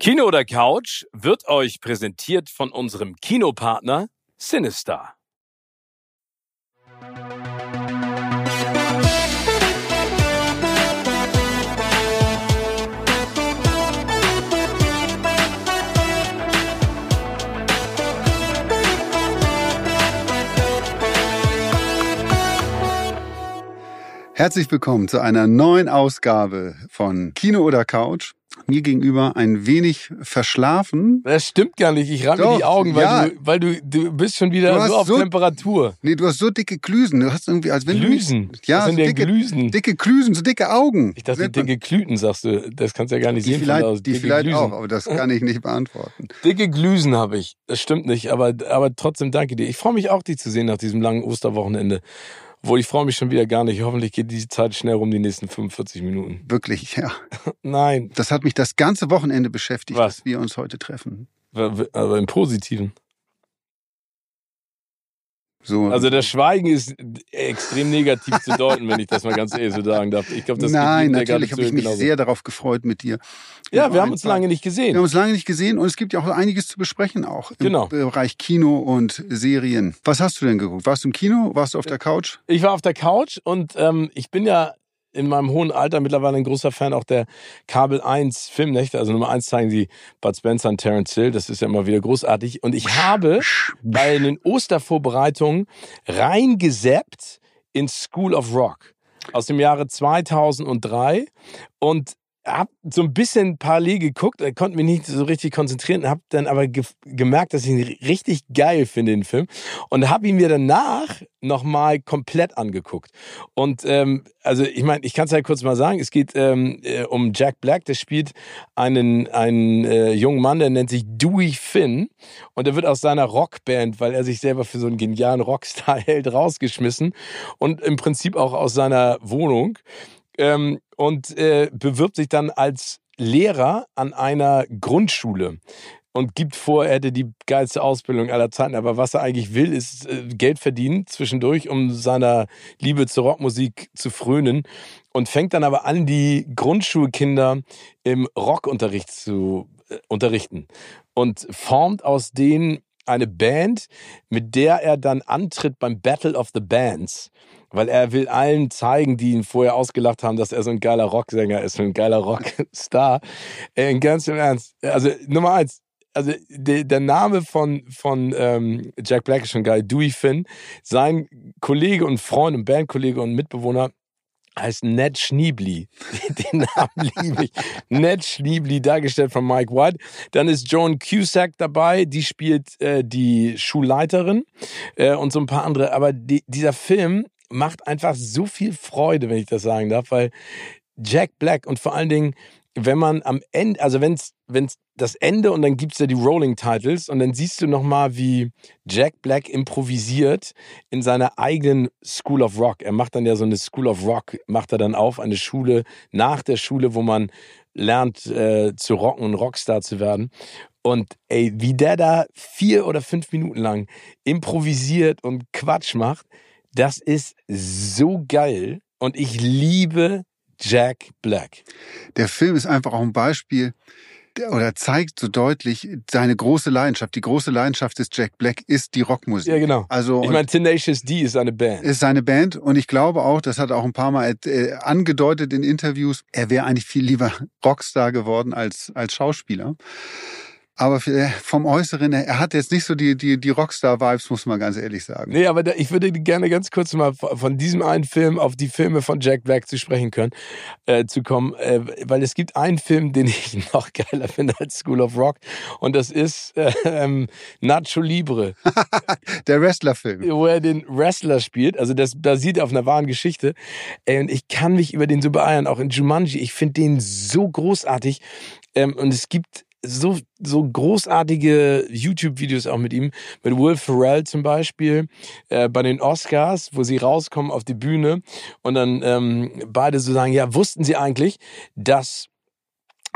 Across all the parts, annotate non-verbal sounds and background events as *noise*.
Kino oder Couch wird euch präsentiert von unserem Kinopartner Sinister. Herzlich willkommen zu einer neuen Ausgabe von Kino oder Couch. Mir gegenüber ein wenig verschlafen. Das stimmt gar nicht. Ich ramme die Augen, weil, ja. du, weil du, du bist schon wieder so auf so, Temperatur. Nee, du hast so dicke Glüsen. Du hast irgendwie, als wenn Glüsen? du. Ja, so dicke, Glüsen? dicke Glüsen, so dicke Augen. Ich dachte, dicke Glüten, sagst du. Das kannst du ja gar nicht die sehen. da aus. vielleicht, die Dicke vielleicht Glüsen. auch, aber das kann ich nicht beantworten. Dicke Glüsen habe ich. Das stimmt nicht, aber, aber trotzdem danke dir. Ich freue mich auch, dich zu sehen nach diesem langen Osterwochenende. Wo ich freue mich schon wieder gar nicht. Hoffentlich geht die Zeit schnell rum, die nächsten 45 Minuten. Wirklich, ja. *laughs* Nein, Das hat mich das ganze Wochenende beschäftigt, Was? dass wir uns heute treffen. aber im Positiven. So. Also das Schweigen ist extrem negativ zu deuten, wenn ich das mal ganz ehrlich so sagen darf. Ich glaube, das Nein, natürlich habe ich mich genauso. sehr darauf gefreut mit dir. Ja, wir haben uns lange nicht Wir gesehen. haben uns lange nicht gesehen und es gibt ja auch einiges zu besprechen auch im Genau. Bereich Kino und Serien. Was hast du denn geguckt? Warst du im Kino? Warst du auf der Couch? Ich war auf der Couch und ähm, ich bin ja in meinem hohen Alter mittlerweile ein großer Fan auch der Kabel 1 Filmnächte. Also Nummer 1 zeigen sie Bud Spencer und Terence Hill. Das ist ja immer wieder großartig. Und ich habe bei den Ostervorbereitungen reingeseppt in School of Rock aus dem Jahre 2003 und hab so ein bisschen parallel geguckt, äh, konnte mich nicht so richtig konzentrieren, hab dann aber ge gemerkt, dass ich ihn richtig geil finde, den Film. Und habe ihn mir danach nochmal komplett angeguckt. Und ähm, also ich meine, ich kann es ja kurz mal sagen, es geht ähm, äh, um Jack Black, der spielt einen, einen äh, jungen Mann, der nennt sich Dewey Finn. Und der wird aus seiner Rockband, weil er sich selber für so einen genialen Rockstar *laughs* hält, rausgeschmissen. Und im Prinzip auch aus seiner Wohnung ähm, und äh, bewirbt sich dann als Lehrer an einer Grundschule und gibt vor, er hätte die geilste Ausbildung aller Zeiten. Aber was er eigentlich will, ist äh, Geld verdienen zwischendurch, um seiner Liebe zur Rockmusik zu frönen. Und fängt dann aber an, die Grundschulkinder im Rockunterricht zu äh, unterrichten. Und formt aus denen eine Band, mit der er dann antritt beim Battle of the Bands. Weil er will allen zeigen, die ihn vorher ausgelacht haben, dass er so ein geiler Rocksänger ist, so ein geiler Rockstar. Äh, ganz im Ernst. Also Nummer eins, also de, der Name von, von ähm, Jack Black ist schon geil, Dewey Finn. Sein Kollege und Freund und Bandkollege und Mitbewohner heißt Ned Schniebli. *laughs* Den Namen liebe ich. Ned Schniebli, dargestellt von Mike White. Dann ist Joan Cusack dabei, die spielt äh, die Schulleiterin äh, und so ein paar andere. Aber die, dieser Film macht einfach so viel Freude, wenn ich das sagen darf, weil Jack Black und vor allen Dingen, wenn man am Ende, also wenn's wenn's das Ende und dann gibt's ja die Rolling Titles und dann siehst du nochmal, wie Jack Black improvisiert in seiner eigenen School of Rock. Er macht dann ja so eine School of Rock, macht er dann auf, eine Schule nach der Schule, wo man lernt äh, zu rocken und Rockstar zu werden. Und ey, wie der da vier oder fünf Minuten lang improvisiert und Quatsch macht, das ist so geil. Und ich liebe Jack Black. Der Film ist einfach auch ein Beispiel der- oder zeigt so deutlich seine große Leidenschaft. Die große Leidenschaft des Jack Black ist die Rockmusik. Ja, genau. Also Ich meine, Tenacious D ist eine Band. ist seine Band und ich glaube auch, das hat er auch ein paar Mal äh, angedeutet in Interviews, er wäre eigentlich viel lieber *laughs* Rockstar geworden als, als Schauspieler. Aber äh, vom Äußeren, er hat jetzt nicht so die, die, die Rockstar-Vibes, muss man ganz ehrlich sagen. Nee, aber da, ich würde gerne ganz kurz mal von diesem einen Film auf die Filme von Jack Black zu sprechen können, äh, zu kommen, äh, weil es gibt einen Film, den *laughs* ich noch geiler finde als School of Rock und das ist äh, ähm, Nacho Libre, *laughs* Der Wrestler-Film. wo er den Wrestler spielt. Also das basiert auf einer wahren Geschichte. Und ich kann mich über den so beeiern, auch in Jumanji. Ich finde den so großartig. Ähm, und es gibt so, so großartige YouTube-Videos auch mit ihm, mit Will Ferrell zum Beispiel, äh, bei den Oscars, wo sie rauskommen auf die Bühne und dann ähm, beide so sagen, ja, wussten sie eigentlich, dass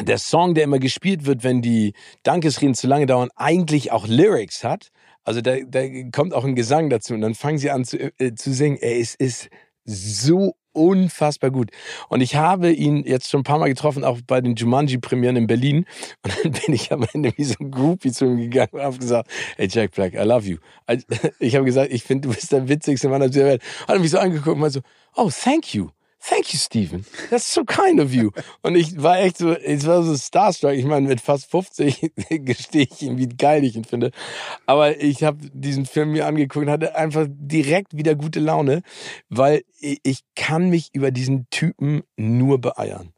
der Song, der immer gespielt wird, wenn die Dankesreden zu lange dauern, eigentlich auch Lyrics hat. Also da, da kommt auch ein Gesang dazu und dann fangen sie an zu, äh, zu singen. Ey, es ist so unfassbar gut. Und ich habe ihn jetzt schon ein paar Mal getroffen, auch bei den Jumanji-Premieren in Berlin. Und dann *laughs* bin ich am Ende wie so ein Groupie zu ihm gegangen und habe gesagt, hey Jack Black, I love you. Also, *laughs* ich habe gesagt, ich finde, du bist der witzigste Mann auf der Welt. Hat er mich so angeguckt und meinte so, oh, thank you. Thank you, Stephen. That's so kind of you. Und ich war echt so, ich war so starstruck. Ich meine, mit fast 50 *laughs* gestehe ich ihm, wie geil ich ihn finde. Aber ich habe diesen Film mir angeguckt und hatte einfach direkt wieder gute Laune, weil ich kann mich über diesen Typen nur beeiern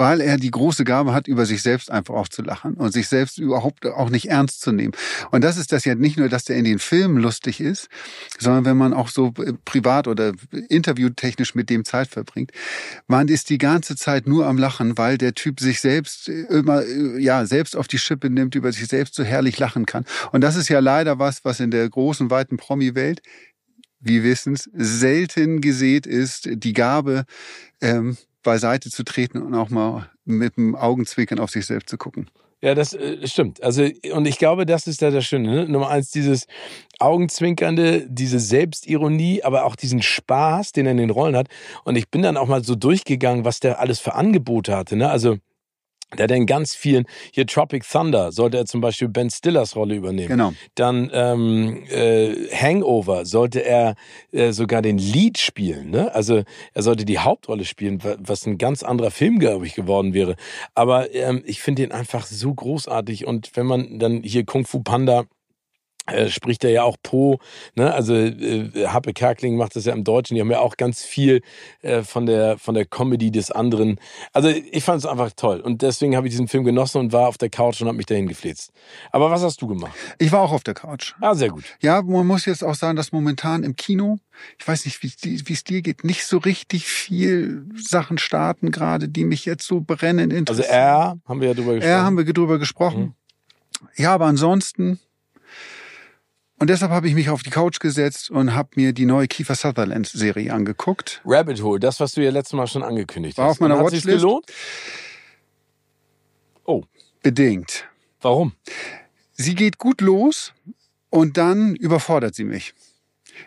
weil er die große Gabe hat, über sich selbst einfach auch zu lachen und sich selbst überhaupt auch nicht ernst zu nehmen. Und das ist das ja nicht nur, dass der in den Filmen lustig ist, sondern wenn man auch so äh, privat oder interviewtechnisch mit dem Zeit verbringt, man ist die ganze Zeit nur am Lachen, weil der Typ sich selbst äh, immer, äh, ja, selbst auf die Schippe nimmt, über sich selbst so herrlich lachen kann. Und das ist ja leider was, was in der großen, weiten Promi-Welt wie wissen es, selten gesät ist, die Gabe, ähm, beiseite zu treten und auch mal mit dem Augenzwinkern auf sich selbst zu gucken. Ja, das äh, stimmt. Also, und ich glaube, das ist da das Schöne. Ne? Nummer eins, dieses Augenzwinkernde, diese Selbstironie, aber auch diesen Spaß, den er in den Rollen hat. Und ich bin dann auch mal so durchgegangen, was der alles für Angebote hatte. Ne? Also, der hat in ganz vielen, hier Tropic Thunder sollte er zum Beispiel Ben Stillers Rolle übernehmen. Genau. Dann ähm, äh, Hangover sollte er äh, sogar den Lead spielen. Ne? Also er sollte die Hauptrolle spielen, was ein ganz anderer Film, glaube ich, geworden wäre. Aber ähm, ich finde ihn einfach so großartig. Und wenn man dann hier Kung Fu Panda äh, spricht er ja auch Po, ne? Also äh, Happe Kerkling macht das ja im Deutschen. Die haben ja auch ganz viel äh, von der von der Comedy des anderen. Also ich fand es einfach toll und deswegen habe ich diesen Film genossen und war auf der Couch und habe mich dahin gefläzt. Aber was hast du gemacht? Ich war auch auf der Couch. Ah, sehr gut. Ja, man muss jetzt auch sagen, dass momentan im Kino, ich weiß nicht, wie es dir geht, nicht so richtig viel Sachen starten gerade, die mich jetzt so brennen interessieren. Also R haben wir ja drüber gesprochen. R haben wir drüber gesprochen. Mhm. Ja, aber ansonsten und deshalb habe ich mich auf die Couch gesetzt und habe mir die neue Kiefer Sutherland Serie angeguckt. Rabbit Hole, das, was du ja letztes Mal schon angekündigt War hast. auf meiner und Watchlist. gelohnt? Oh. Bedingt. Warum? Sie geht gut los und dann überfordert sie mich.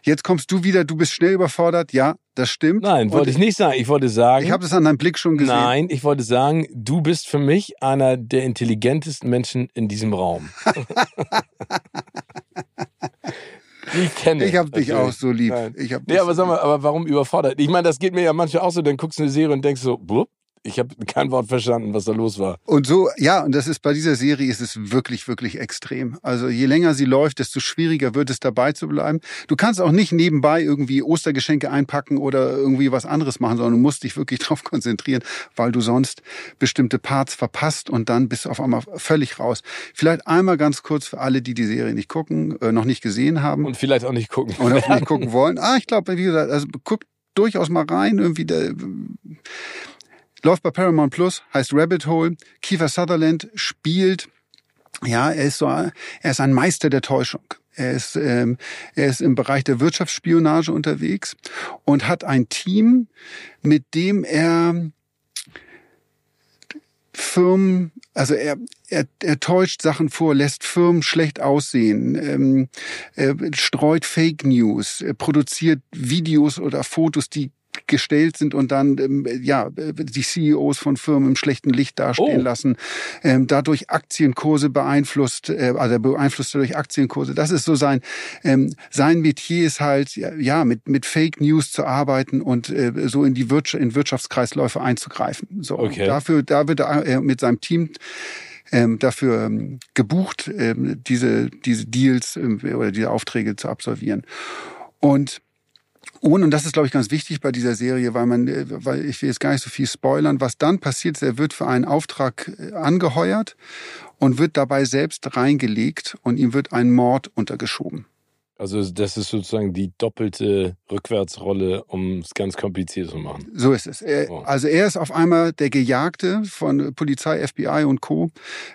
Jetzt kommst du wieder, du bist schnell überfordert. Ja, das stimmt. Nein, wollte ich nicht sagen. Ich wollte sagen. Ich habe es an deinem Blick schon gesehen. Nein, ich wollte sagen, du bist für mich einer der intelligentesten Menschen in diesem Raum. *laughs* Ich kenne. Ich habe dich auch so lieb. Nein. Ich hab nee, aber sag mal, aber warum überfordert? Ich meine, das geht mir ja manchmal auch so, dann guckst du eine Serie und denkst so, blub, ich habe kein Wort verstanden, was da los war. Und so, ja, und das ist bei dieser Serie ist es wirklich, wirklich extrem. Also je länger sie läuft, desto schwieriger wird es dabei zu bleiben. Du kannst auch nicht nebenbei irgendwie Ostergeschenke einpacken oder irgendwie was anderes machen, sondern du musst dich wirklich *laughs* darauf konzentrieren, weil du sonst bestimmte Parts verpasst und dann bist du auf einmal völlig raus. Vielleicht einmal ganz kurz für alle, die die Serie nicht gucken, äh, noch nicht gesehen haben. Und vielleicht auch nicht gucken. Und auch nicht gucken wollen. Ah, ich glaube, wie gesagt, also guckt durchaus mal rein, irgendwie der, Läuft bei Paramount Plus, heißt Rabbit Hole. Kiefer Sutherland spielt, ja, er ist so, er ist ein Meister der Täuschung. Er ist, ähm, er ist im Bereich der Wirtschaftsspionage unterwegs und hat ein Team, mit dem er Firmen, also er, er, er täuscht Sachen vor, lässt Firmen schlecht aussehen, ähm, er streut Fake News, er produziert Videos oder Fotos, die gestellt sind und dann ähm, ja die CEOs von Firmen im schlechten Licht dastehen oh. lassen, ähm, dadurch Aktienkurse beeinflusst, äh, also beeinflusst durch Aktienkurse. Das ist so sein ähm, sein Metier ist halt ja mit mit Fake News zu arbeiten und äh, so in die Wirtschaft, in Wirtschaftskreisläufe einzugreifen. So okay. dafür da wird er äh, mit seinem Team ähm, dafür ähm, gebucht, ähm, diese diese Deals ähm, oder diese Aufträge zu absolvieren. Und und, und das ist, glaube ich, ganz wichtig bei dieser Serie, weil man, äh, weil ich will jetzt gar nicht so viel spoilern, was dann passiert ist, er wird für einen Auftrag äh, angeheuert und wird dabei selbst reingelegt und ihm wird ein Mord untergeschoben. Also das ist sozusagen die doppelte Rückwärtsrolle, um es ganz kompliziert zu machen. So ist es. Er. Also er ist auf einmal der Gejagte von Polizei, FBI und Co.,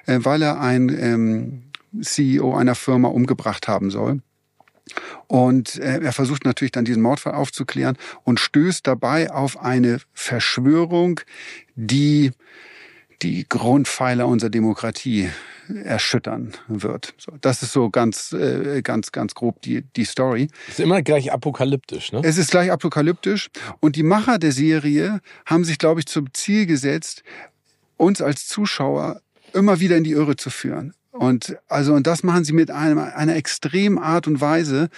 äh, weil er ein ähm, CEO einer Firma umgebracht haben soll. Und äh, er versucht natürlich dann diesen Mordfall aufzuklären und stößt dabei auf eine Verschwörung, die die Grundpfeiler unserer Demokratie erschüttern wird. So, das ist so ganz, äh, ganz, ganz grob die, die Story. Ist immer gleich apokalyptisch, ne? Es ist gleich apokalyptisch. Und die Macher der Serie haben sich, glaube ich, zum Ziel gesetzt, uns als Zuschauer immer wieder in die Irre zu führen. Und also und das machen sie mit einem, einer extremen Art und Weise,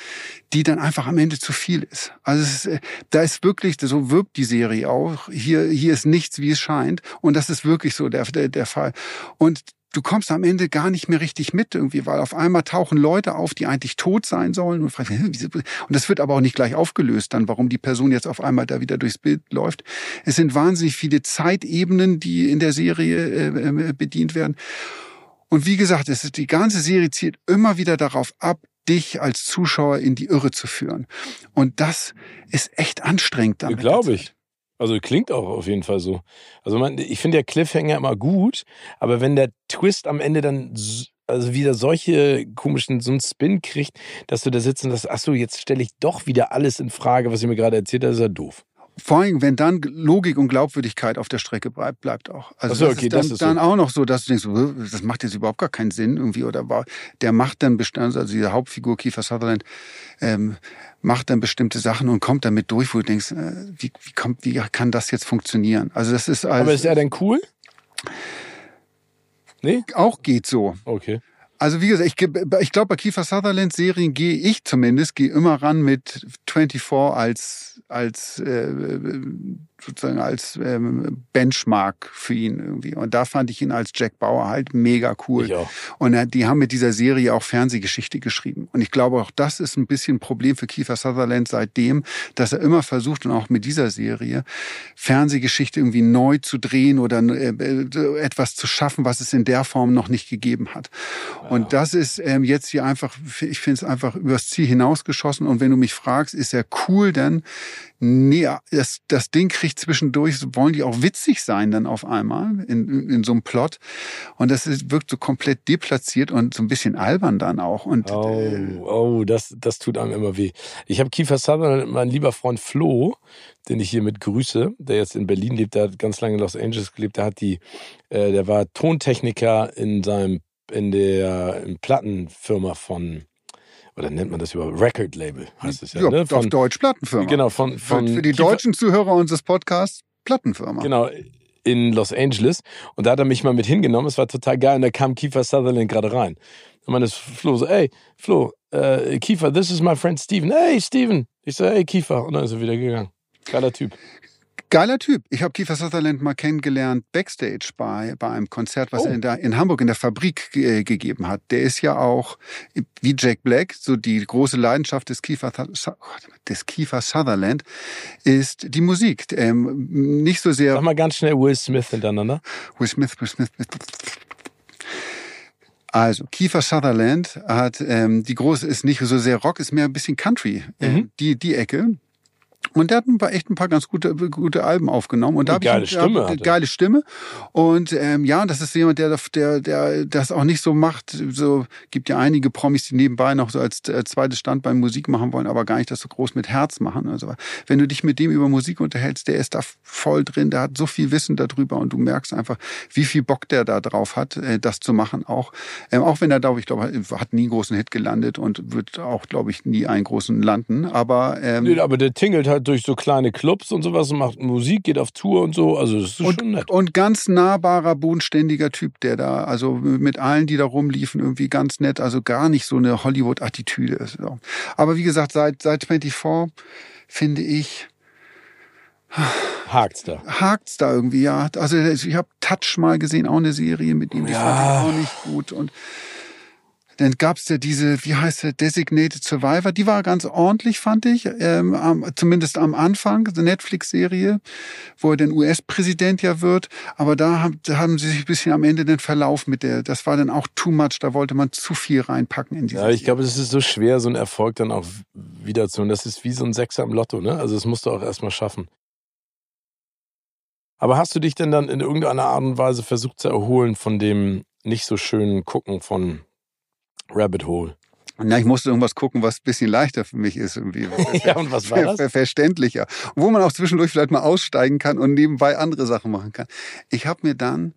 die dann einfach am Ende zu viel ist. Also es ist, da ist wirklich so wirkt die Serie auch. Hier hier ist nichts wie es scheint und das ist wirklich so der der, der Fall. Und du kommst am Ende gar nicht mehr richtig mit irgendwie, weil auf einmal tauchen Leute auf, die eigentlich tot sein sollen und, fragst, und das wird aber auch nicht gleich aufgelöst dann, warum die Person jetzt auf einmal da wieder durchs Bild läuft. Es sind wahnsinnig viele Zeitebenen, die in der Serie äh, äh bedient werden. Und wie gesagt, es ist, die ganze Serie zielt immer wieder darauf ab, dich als Zuschauer in die Irre zu führen. Und das ist echt anstrengend. Damit Glaube ich. Also klingt auch auf jeden Fall so. Also man, ich finde der Cliffhanger immer gut, aber wenn der Twist am Ende dann also wieder solche komischen, so einen Spin kriegt, dass du da sitzt und sagst, ach so, jetzt stelle ich doch wieder alles in Frage, was ich mir gerade erzählt habe, ist ja doof vor allem, wenn dann Logik und Glaubwürdigkeit auf der Strecke bleibt, bleibt auch. Also so, das okay, ist dann, das ist dann so. auch noch so, dass du denkst, das macht jetzt überhaupt gar keinen Sinn irgendwie oder war, der macht dann bestimmt, also diese Hauptfigur Kiefer Sutherland ähm, macht dann bestimmte Sachen und kommt damit durch, wo du denkst, äh, wie, wie kommt, wie kann das jetzt funktionieren? Also das ist also, Aber ist er denn cool? Nee? Auch geht so. Okay. Also wie gesagt, ich, ich glaube, bei Kiefer Sutherland Serien gehe ich zumindest, gehe immer ran mit 24 als, als äh, sozusagen als ähm, Benchmark für ihn irgendwie. Und da fand ich ihn als Jack Bauer halt mega cool. Und er, die haben mit dieser Serie auch Fernsehgeschichte geschrieben. Und ich glaube, auch das ist ein bisschen ein Problem für Kiefer Sutherland seitdem, dass er immer versucht und auch mit dieser Serie Fernsehgeschichte irgendwie neu zu drehen oder äh, etwas zu schaffen, was es in der Form noch nicht gegeben hat. Ja. Und das ist ähm, jetzt hier einfach, ich finde es einfach übers Ziel hinausgeschossen. Und wenn du mich fragst, ist er cool, denn nee, das, das Ding kriegt zwischendurch, wollen die auch witzig sein dann auf einmal in, in so einem Plot. Und das ist, wirkt so komplett deplatziert und so ein bisschen albern dann auch. Und, oh, äh, oh das, das tut einem immer weh. Ich habe Kiefer Sutherland, mein lieber Freund Flo, den ich hier mit grüße, der jetzt in Berlin lebt, der hat ganz lange in Los Angeles gelebt, der hat die, äh, der war Tontechniker in seinem, in der Plattenfirma von oder nennt man das über Record Label, heißt es ja. ja ne? von, auf Deutsch Plattenfirma. Genau, von, von Für die Kiefer, deutschen Zuhörer unseres Podcasts, Plattenfirma. Genau, in Los Angeles. Und da hat er mich mal mit hingenommen. Es war total geil. Und da kam Kiefer Sutherland gerade rein. Und man ist Flo so, ey, Flo, uh, Kiefer, this is my friend Steven. Hey, Steven. Ich so, hey, Kiefer. Und dann ist er wieder gegangen. Geiler Typ. Geiler Typ. Ich habe Kiefer Sutherland mal kennengelernt backstage bei, bei einem Konzert, was oh. er in, der, in Hamburg in der Fabrik äh, gegeben hat. Der ist ja auch wie Jack Black, so die große Leidenschaft des Kiefer, des Kiefer Sutherland ist die Musik. Ähm, nicht so sehr. Sag mal ganz schnell Will Smith hintereinander. Will Smith, Will Smith. Will Smith. Also, Kiefer Sutherland hat ähm, die große ist nicht so sehr Rock, ist mehr ein bisschen Country. Äh, mhm. Äh, die die Ecke. Und der hat ein paar, echt ein paar ganz gute, gute Alben aufgenommen. Und da habe ich geile Stimme. Eine geile Stimme. Und ähm, ja, das ist jemand, der, der, der das auch nicht so macht. So gibt ja einige Promis, die nebenbei noch so als äh, zweites Standbein Musik machen wollen, aber gar nicht das so groß mit Herz machen. Also wenn du dich mit dem über Musik unterhältst, der ist da voll drin, der hat so viel Wissen darüber und du merkst einfach, wie viel Bock der da drauf hat, äh, das zu machen auch. Ähm, auch wenn er, glaube ich, glaube, hat nie einen großen Hit gelandet und wird auch, glaube ich, nie einen großen landen. Aber ähm, nee, aber der tingelt halt durch so kleine Clubs und sowas und macht Musik, geht auf Tour und so. Also das ist und, schon nett. Und ganz nahbarer, bodenständiger Typ, der da, also mit allen, die da rumliefen, irgendwie ganz nett, also gar nicht so eine Hollywood-Attitüde. Aber wie gesagt, seit, seit 24 finde ich, Hakt's da. Hakt's da irgendwie, ja. Also ich habe Touch mal gesehen, auch eine Serie mit ihm, die ja. fand ich auch nicht gut. Und dann gab's ja diese, wie heißt der, Designated Survivor, die war ganz ordentlich, fand ich, ähm, am, zumindest am Anfang, die Netflix-Serie, wo er dann US-Präsident ja wird. Aber da haben, da haben sie sich ein bisschen am Ende den Verlauf mit der, das war dann auch too much, da wollte man zu viel reinpacken in diese Ja, ich glaube, es ist so schwer, so einen Erfolg dann auch wieder zu. Und das ist wie so ein Sechser im Lotto, ne? Also das musst du auch erstmal schaffen. Aber hast du dich denn dann in irgendeiner Art und Weise versucht zu erholen von dem nicht so schönen Gucken von Rabbit Hole. Na, ich musste irgendwas gucken, was ein bisschen leichter für mich ist. Irgendwie. *laughs* ja, und was war das? Verständlicher. Wo man auch zwischendurch vielleicht mal aussteigen kann und nebenbei andere Sachen machen kann. Ich habe mir dann,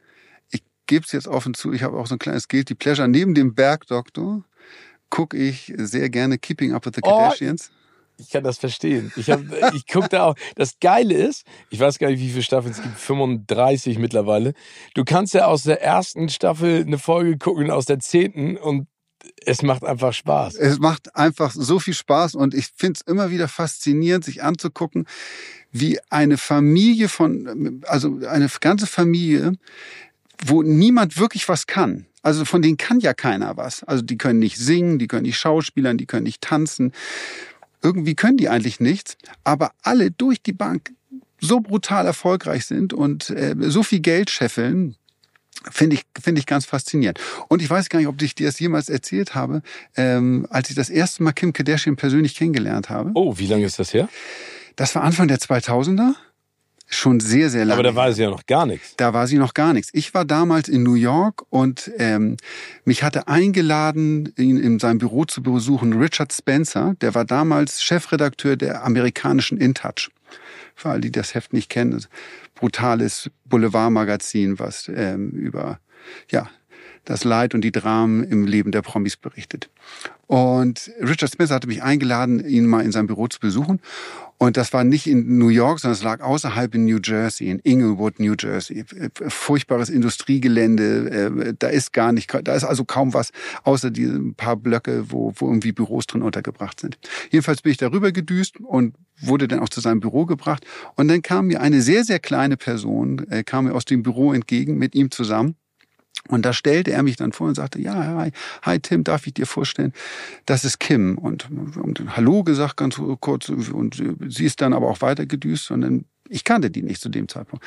ich gebe es jetzt offen zu, ich habe auch so ein kleines Guilty Pleasure. Neben dem Bergdoktor gucke ich sehr gerne Keeping Up with the Oh, Kardashians. Ich kann das verstehen. Ich, hab, *laughs* ich gucke da auch. Das Geile ist, ich weiß gar nicht, wie viele Staffeln es gibt, 35 mittlerweile. Du kannst ja aus der ersten Staffel eine Folge gucken, aus der zehnten und es macht einfach Spaß. Es macht einfach so viel Spaß und ich finde es immer wieder faszinierend, sich anzugucken, wie eine Familie von, also eine ganze Familie, wo niemand wirklich was kann. Also von denen kann ja keiner was. Also die können nicht singen, die können nicht schauspielern, die können nicht tanzen. Irgendwie können die eigentlich nichts, aber alle durch die Bank so brutal erfolgreich sind und äh, so viel Geld scheffeln, Finde ich, finde ich ganz faszinierend. Und ich weiß gar nicht, ob ich dir das jemals erzählt habe, ähm, als ich das erste Mal Kim Kardashian persönlich kennengelernt habe. Oh, wie lange ist das her? Das war Anfang der 2000er. Schon sehr, sehr lange. Aber da war sie ja noch gar nichts. Da war sie noch gar nichts. Ich war damals in New York und ähm, mich hatte eingeladen, ihn in seinem Büro zu besuchen, Richard Spencer. Der war damals Chefredakteur der amerikanischen InTouch. Für alle, die das Heft nicht kennen, brutales Boulevardmagazin, was ähm, über ja das Leid und die Dramen im Leben der Promis berichtet. Und Richard Spencer hatte mich eingeladen, ihn mal in seinem Büro zu besuchen. Und das war nicht in New York, sondern es lag außerhalb in New Jersey, in Inglewood, New Jersey. Furchtbares Industriegelände, äh, da ist gar nicht, da ist also kaum was, außer diese paar Blöcke, wo, wo irgendwie Büros drin untergebracht sind. Jedenfalls bin ich darüber gedüst und wurde dann auch zu seinem Büro gebracht. Und dann kam mir eine sehr, sehr kleine Person, äh, kam mir aus dem Büro entgegen mit ihm zusammen. Und da stellte er mich dann vor und sagte, ja, hi, hi Tim, darf ich dir vorstellen, das ist Kim. Und, und Hallo gesagt ganz kurz und sie ist dann aber auch weiter gedüst und dann, ich kannte die nicht zu dem Zeitpunkt.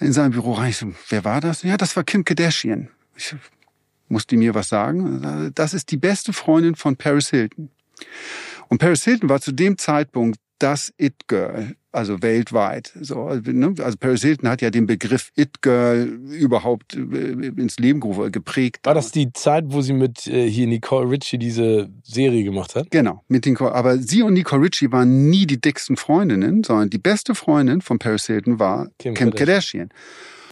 In seinem Büro rein, ich so, wer war das? Ja, das war Kim Kardashian. Ich musste mir was sagen. Das ist die beste Freundin von Paris Hilton. Und Paris Hilton war zu dem Zeitpunkt das It-Girl, also weltweit. So, ne? Also Paris Hilton hat ja den Begriff It-Girl überhaupt äh, ins Leben geprägt. War das die Zeit, wo sie mit äh, hier Nicole Richie diese Serie gemacht hat? Genau, mit Nicole. Aber sie und Nicole Richie waren nie die dicksten Freundinnen, sondern die beste Freundin von Paris Hilton war Kim, Kim Kardashian. Kardashian.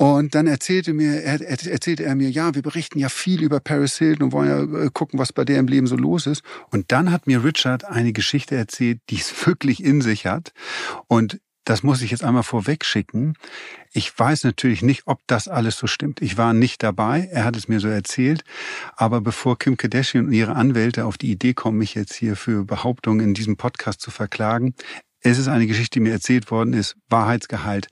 Und dann erzählte mir, er, erzählte er mir, ja, wir berichten ja viel über Paris Hilton und wollen ja äh, gucken, was bei der im Leben so los ist. Und dann hat mir Richard eine Geschichte erzählt, die es *laughs* wirklich in sich hat. Und das muss ich jetzt einmal vorweg schicken. Ich weiß natürlich nicht, ob das alles so stimmt. Ich war nicht dabei. Er hat es mir so erzählt. Aber bevor Kim Kardashian und ihre Anwälte auf die Idee kommen, mich jetzt hier für Behauptungen in diesem Podcast zu verklagen, es ist eine Geschichte, die mir erzählt worden ist. Wahrheitsgehalt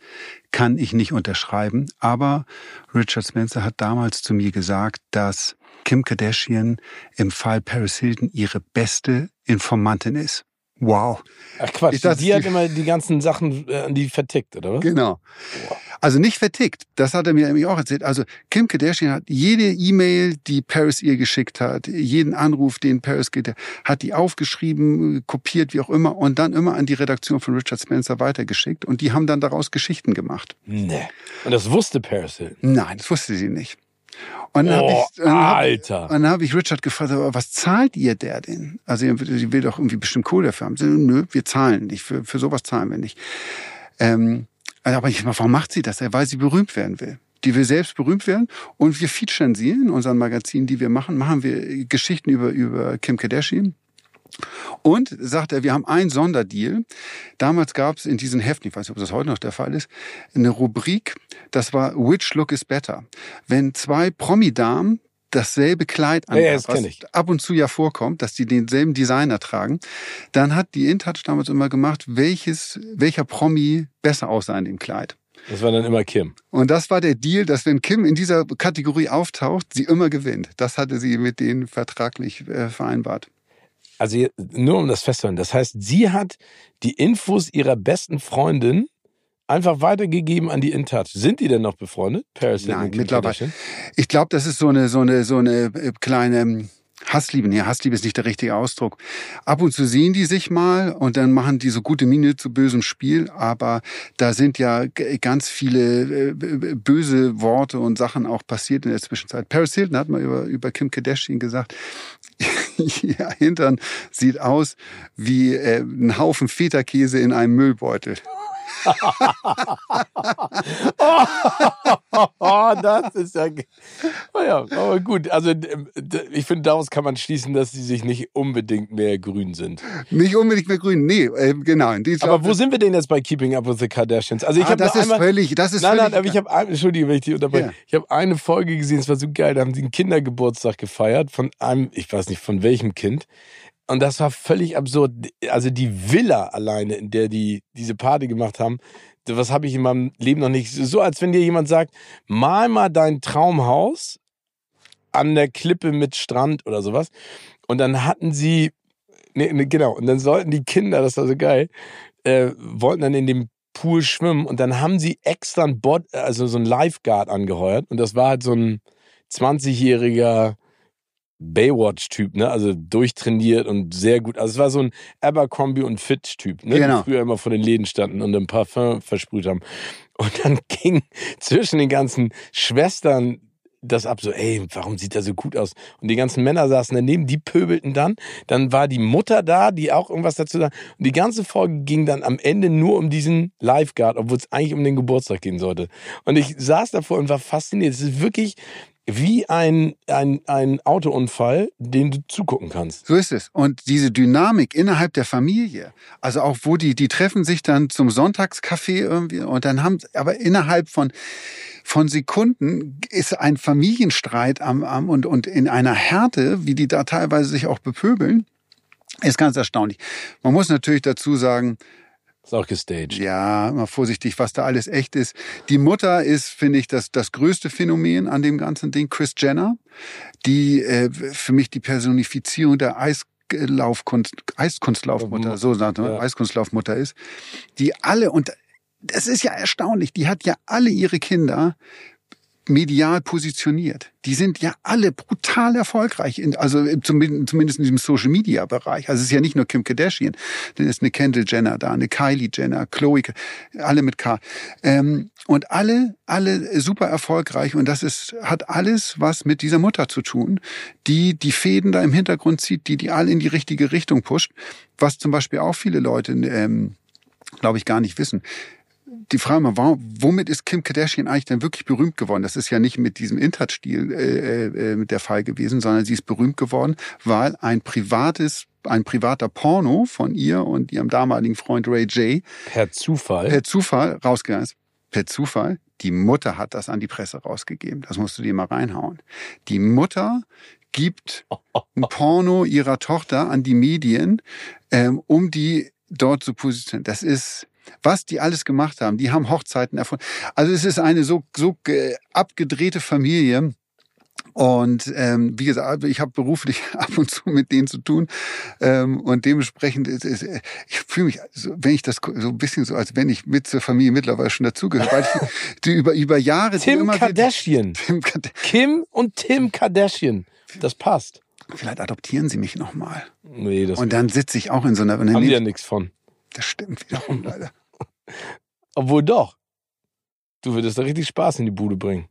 kann ich nicht unterschreiben. Aber Richard Spencer hat damals zu mir gesagt, dass Kim Kardashian im Fall Paris Hilton ihre beste Informantin ist. Wow. Ach Quatsch, ich dachte, die hat immer die ganzen Sachen an die vertickt, oder was? Genau. Also nicht vertickt, das hat er mir nämlich auch erzählt. Also Kim Kardashian hat jede E-Mail, die Paris ihr geschickt hat, jeden Anruf, den Paris geht, hat die aufgeschrieben, kopiert, wie auch immer, und dann immer an die Redaktion von Richard Spencer weitergeschickt. Und die haben dann daraus Geschichten gemacht. Nee. Und das wusste Paris Hilton? Nein, das wusste sie nicht. Und dann oh, habe ich, dann Alter. Hab, dann hab ich Richard gefragt, aber was zahlt ihr der denn? Also sie will doch irgendwie bestimmt Kohle dafür haben. Sie, nö, wir zahlen nicht. Für, für sowas zahlen wir nicht. Ähm, aber ich warum macht sie das? Weil sie berühmt werden will. Die will selbst berühmt werden und wir featuren sie in unseren Magazinen, die wir machen, machen wir Geschichten über, über Kim Kardashian. Und sagt er, wir haben einen Sonderdeal. Damals gab es in diesen Heften, ich weiß nicht, ob das heute noch der Fall ist, eine Rubrik, das war Which Look is Better. Wenn zwei Promi-Damen dasselbe Kleid anhaben, ja, ja, was ab und zu ja vorkommt, dass die denselben Designer tragen, dann hat die InTouch damals immer gemacht, welches, welcher Promi besser aussah in dem Kleid. Das war dann immer Kim. Und das war der Deal, dass wenn Kim in dieser Kategorie auftaucht, sie immer gewinnt. Das hatte sie mit denen vertraglich äh, vereinbart. Also nur um das festzuhalten, das heißt, sie hat die Infos ihrer besten Freundin einfach weitergegeben an die InTouch. Sind die denn noch befreundet? Paris Nein, mittlerweile. Ich glaube, das ist so eine so eine so eine äh, kleine Hassliebe, nee, Hassliebe ist nicht der richtige Ausdruck. Ab und zu sehen die sich mal und dann machen die so gute Miene zu bösem Spiel, aber da sind ja ganz viele äh, böse Worte und Sachen auch passiert in der Zwischenzeit. Paris Hilton hat mal über, über Kim Kardashian gesagt, *laughs* ihr Hintern sieht aus wie äh, ein Haufen Feta-Käse in einem Müllbeutel. Oh, das ist ja. Oh ja, aber gut. Also, ich finde, daraus kann man schließen, dass sie sich nicht unbedingt mehr grün sind. Nicht unbedingt mehr grün, nee, äh, genau. aber wo sind wir denn jetzt bei Keeping Up with the Kardashians? Also, ich ah, habe das ist einmal, völlig, das ist nein, völlig. Nein, aber ich habe, Entschuldige, wenn ich die unterbreche. Ja. Ich habe eine Folge gesehen, es war so geil, da haben sie einen Kindergeburtstag gefeiert von einem, ich weiß nicht von welchem Kind. Und das war völlig absurd. Also die Villa alleine, in der die diese Party gemacht haben, was habe ich in meinem Leben noch nicht. So als wenn dir jemand sagt, mal mal dein Traumhaus an der Klippe mit Strand oder sowas. Und dann hatten sie, nee, nee, genau, und dann sollten die Kinder, das war so geil, äh, wollten dann in dem Pool schwimmen und dann haben sie extra ein Bot, also so ein Lifeguard angeheuert und das war halt so ein 20-jähriger Baywatch-Typ, ne? Also durchtrainiert und sehr gut. Also es war so ein Abercrombie und Fitch-Typ, ne? Genau. Die früher immer vor den Läden standen und ein Parfum versprüht haben. Und dann *laughs* ging zwischen den ganzen Schwestern das ab, so, ey, warum sieht er so gut aus? Und die ganzen Männer saßen daneben, die pöbelten dann. Dann war die Mutter da, die auch irgendwas dazu sagt. Und die ganze Folge ging dann am Ende nur um diesen Lifeguard, obwohl es eigentlich um den Geburtstag gehen sollte. Und ich saß davor und war fasziniert. Es ist wirklich wie ein, ein, ein Autounfall, den du zugucken kannst. So ist es. Und diese Dynamik innerhalb der Familie, also auch wo die, die treffen sich dann zum Sonntagskaffee irgendwie und dann haben, aber innerhalb von, von Sekunden ist ein Familienstreit am, am und, und in einer Härte, wie die da teilweise sich auch bepöbeln, ist ganz erstaunlich. Man muss natürlich dazu sagen, ist auch gestaged. Ja, mal vorsichtig, was da alles echt ist. Die Mutter ist, finde ich, das, das größte Phänomen an dem ganzen Ding. Chris Jenner, die äh, für mich die Personifizierung der Eislaufkunst, Eiskunstlaufmutter, so sagt man, ja. Eiskunstlaufmutter ist, die alle, und das ist ja erstaunlich, die hat ja alle ihre Kinder medial positioniert. Die sind ja alle brutal erfolgreich, in, also zumindest, zumindest in diesem Social Media Bereich. Also es ist ja nicht nur Kim Kardashian, dann ist eine Kendall Jenner da, eine Kylie Jenner, Chloe, alle mit K. Ähm, und alle, alle super erfolgreich und das ist, hat alles was mit dieser Mutter zu tun, die die Fäden da im Hintergrund zieht, die die alle in die richtige Richtung pusht, was zum Beispiel auch viele Leute, ähm, glaube ich, gar nicht wissen die Frage mal, warum, womit ist Kim Kardashian eigentlich denn wirklich berühmt geworden? Das ist ja nicht mit diesem Intouch-Stil äh, äh, der Fall gewesen, sondern sie ist berühmt geworden, weil ein privates ein privater Porno von ihr und ihrem damaligen Freund Ray J. Per Zufall. Per Zufall rausgegangen ist. Per Zufall. Die Mutter hat das an die Presse rausgegeben. Das musst du dir mal reinhauen. Die Mutter gibt ein *laughs* Porno ihrer Tochter an die Medien, ähm, um die dort zu positionieren. Das ist, was die alles gemacht haben. Die haben Hochzeiten erfunden. Also es ist eine so, so abgedrehte Familie. Und ähm, wie gesagt, ich habe beruflich *laughs* ab und zu mit denen zu tun. Ähm, und dementsprechend ist, ist ich fühle mich, so, wenn ich das so ein bisschen so, als wenn ich mit zur Familie mittlerweile schon dazugehöre, weil ich die über, über Jahre Tim immer Kardashian. *laughs* Tim Kard Kim und Tim Kardashian. Das passt. Vielleicht adoptieren sie mich nochmal. Nee, das Und dann sitze ich auch in so einer. Haben die ja nichts von. Das stimmt wiederum leider. Obwohl doch. Du würdest da richtig Spaß in die Bude bringen.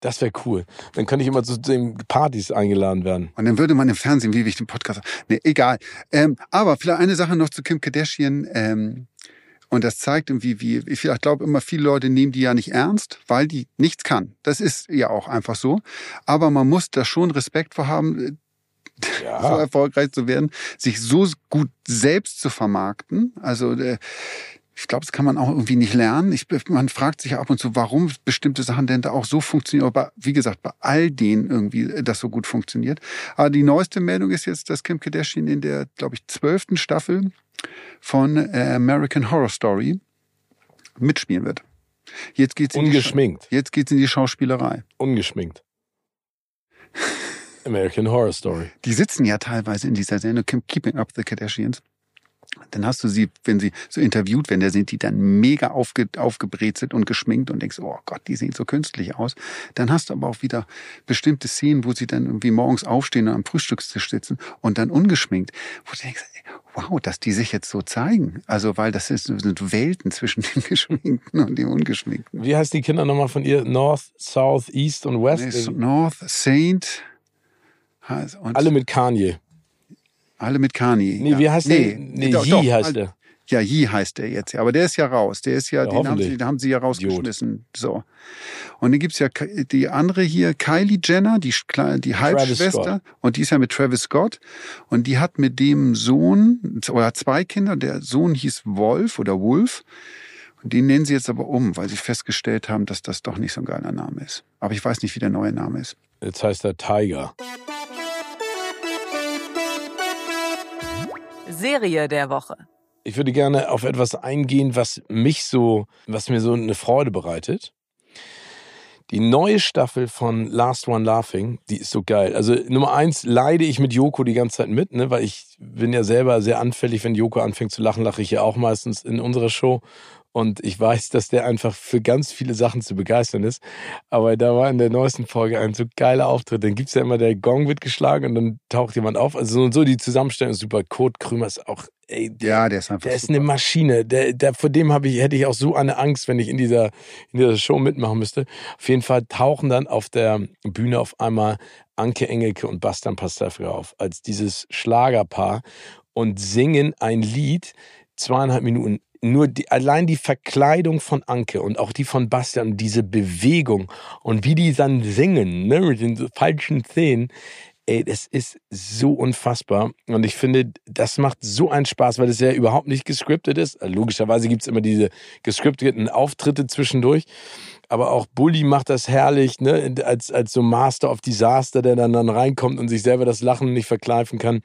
Das wäre cool. Dann könnte ich immer zu den Partys eingeladen werden. Und dann würde man im Fernsehen, wie ich den Podcast. Nee, egal. Ähm, aber vielleicht eine Sache noch zu Kim Kardashian. Ähm, und das zeigt irgendwie, wie, ich glaube immer, viele Leute nehmen die ja nicht ernst, weil die nichts kann. Das ist ja auch einfach so. Aber man muss da schon Respekt vor haben ja. so erfolgreich zu werden, sich so gut selbst zu vermarkten. Also äh, ich glaube, das kann man auch irgendwie nicht lernen. Ich, man fragt sich ja ab und zu, warum bestimmte Sachen denn da auch so funktionieren. Aber wie gesagt, bei all denen irgendwie äh, das so gut funktioniert. Aber die neueste Meldung ist jetzt, dass Kim Kardashian in der, glaube ich, zwölften Staffel von äh, American Horror Story mitspielen wird. Jetzt geht's in Ungeschminkt. Die, jetzt geht's in die Schauspielerei. Ungeschminkt. *laughs* American Horror Story. Die sitzen ja teilweise in dieser Sendung Keeping Up the Kardashians. Dann hast du sie, wenn sie so interviewt werden, da sind die dann mega aufge, aufgebrezelt und geschminkt und denkst, oh Gott, die sehen so künstlich aus. Dann hast du aber auch wieder bestimmte Szenen, wo sie dann irgendwie morgens aufstehen und am Frühstückstisch sitzen und dann ungeschminkt, wo du denkst, wow, dass die sich jetzt so zeigen. Also, weil das ist, sind Welten zwischen dem *laughs* Geschminkten und dem Ungeschminkten. Wie heißt die Kinder nochmal von ihr? North, South, East und West? North, Saint, und Alle mit Kanye. Alle mit Kanye. Nee, wie heißt nee, der? Nee, doch, Yee heißt der. Ja, Yi heißt der jetzt. Aber der ist ja raus. Der ist ja, Ja, den, haben sie, haben sie ja rausgeschmissen. So. Und dann gibt's ja Ki- die andere hier, Kylie Jenner, die, die Halbschwester. Und die ist ja mit Travis Scott. Und die hat mit dem Sohn, oder hat zwei Kinder. Der Sohn hieß Wolf oder Wolf. Und den nennen sie jetzt aber um, weil sie festgestellt haben, dass das doch nicht so ein geiler Name ist. Aber ich weiß nicht, wie der neue Name ist. Jetzt heißt er Tiger. Serie der Woche. Ich würde gerne auf etwas eingehen, was mich so, was mir so eine Freude bereitet. Die neue Staffel von Last One Laughing, die ist so geil. Also Nummer eins leide ich mit Joko die ganze Zeit mit, ne, weil ich bin ja selber sehr anfällig, wenn Joko anfängt zu lachen, lache ich ja auch meistens in unserer Show. Und ich weiß, dass der einfach für ganz viele Sachen zu begeistern ist. Aber da war in der neuesten Folge ein so geiler Auftritt. Dann gibt's ja immer, der Gong wird geschlagen und dann taucht jemand auf. Also so und so die Zusammenstellung ist super. Kurt Krümer ist auch, ey, Ja, der ist einfach der ist super. eine Maschine. Der, der, vor dem habe ich, hätte ich auch so eine Angst, wenn ich in dieser, in dieser Show mitmachen müsste. Auf jeden Fall tauchen dann auf der Bühne auf einmal Anke Engelke und Bastian Pastewka auf, als dieses Schlagerpaar und singen ein Lied, zweieinhalb Minuten. Nur die, allein die Verkleidung von Anke und auch die von Bastian, diese Bewegung und wie die dann singen, ne, mit den falschen Szenen, Ey, das ist so unfassbar. Und ich finde, das macht so einen Spaß, weil es ja überhaupt nicht gescriptet ist. Logischerweise gibt's immer diese gescripteten Auftritte zwischendurch. Aber auch Bully macht das herrlich, ne? Als, als so Master of Disaster, der dann, dann reinkommt und sich selber das Lachen nicht verkneifen kann.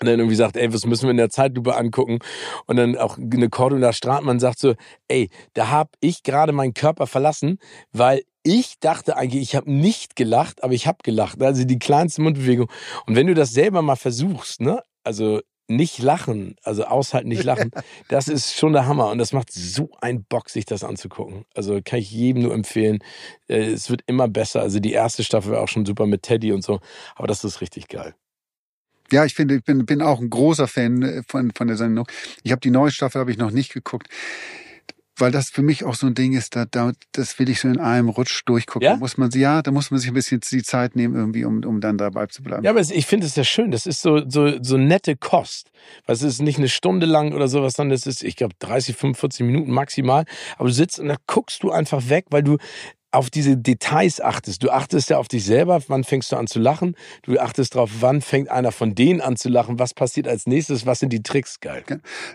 Und dann irgendwie sagt, ey, was müssen wir in der Zeitlupe angucken? Und dann auch eine Cordula Stratmann sagt so, ey, da hab ich gerade meinen Körper verlassen, weil ich dachte eigentlich, ich habe nicht gelacht, aber ich habe gelacht. Also die kleinste Mundbewegung. Und wenn du das selber mal versuchst, ne, also nicht lachen, also aushalten, nicht lachen, *laughs* das ist schon der Hammer. Und das macht so einen Bock, sich das anzugucken. Also kann ich jedem nur empfehlen. Äh, Es wird immer besser. Also die erste Staffel war auch schon super mit Teddy und so. Aber das ist richtig geil. Ja, ich finde, ich bin, bin auch ein großer Fan äh, von, von der Sendung. Ich habe die neue Staffel habe ich noch nicht geguckt, weil das für mich auch so ein Ding ist, da, da das will ich so in einem Rutsch durchgucken. Ja? Da muss man, ja, da muss man sich ein bisschen die Zeit nehmen irgendwie, um, um dann dabei zu bleiben. Ja, aber es, ich finde es ja schön. Das ist so, so, so nette Kost. Was ist nicht eine Stunde lang oder sowas, sondern es ist, ich glaube, 30, 45 Minuten maximal. Aber du sitzt und da guckst du einfach weg, weil du auf diese Details achtest. Du achtest ja auf dich selber, wann fängst du an zu lachen. Du achtest drauf, wann fängt einer von denen an zu lachen. Was passiert als nächstes? Was sind die Tricks? Geil.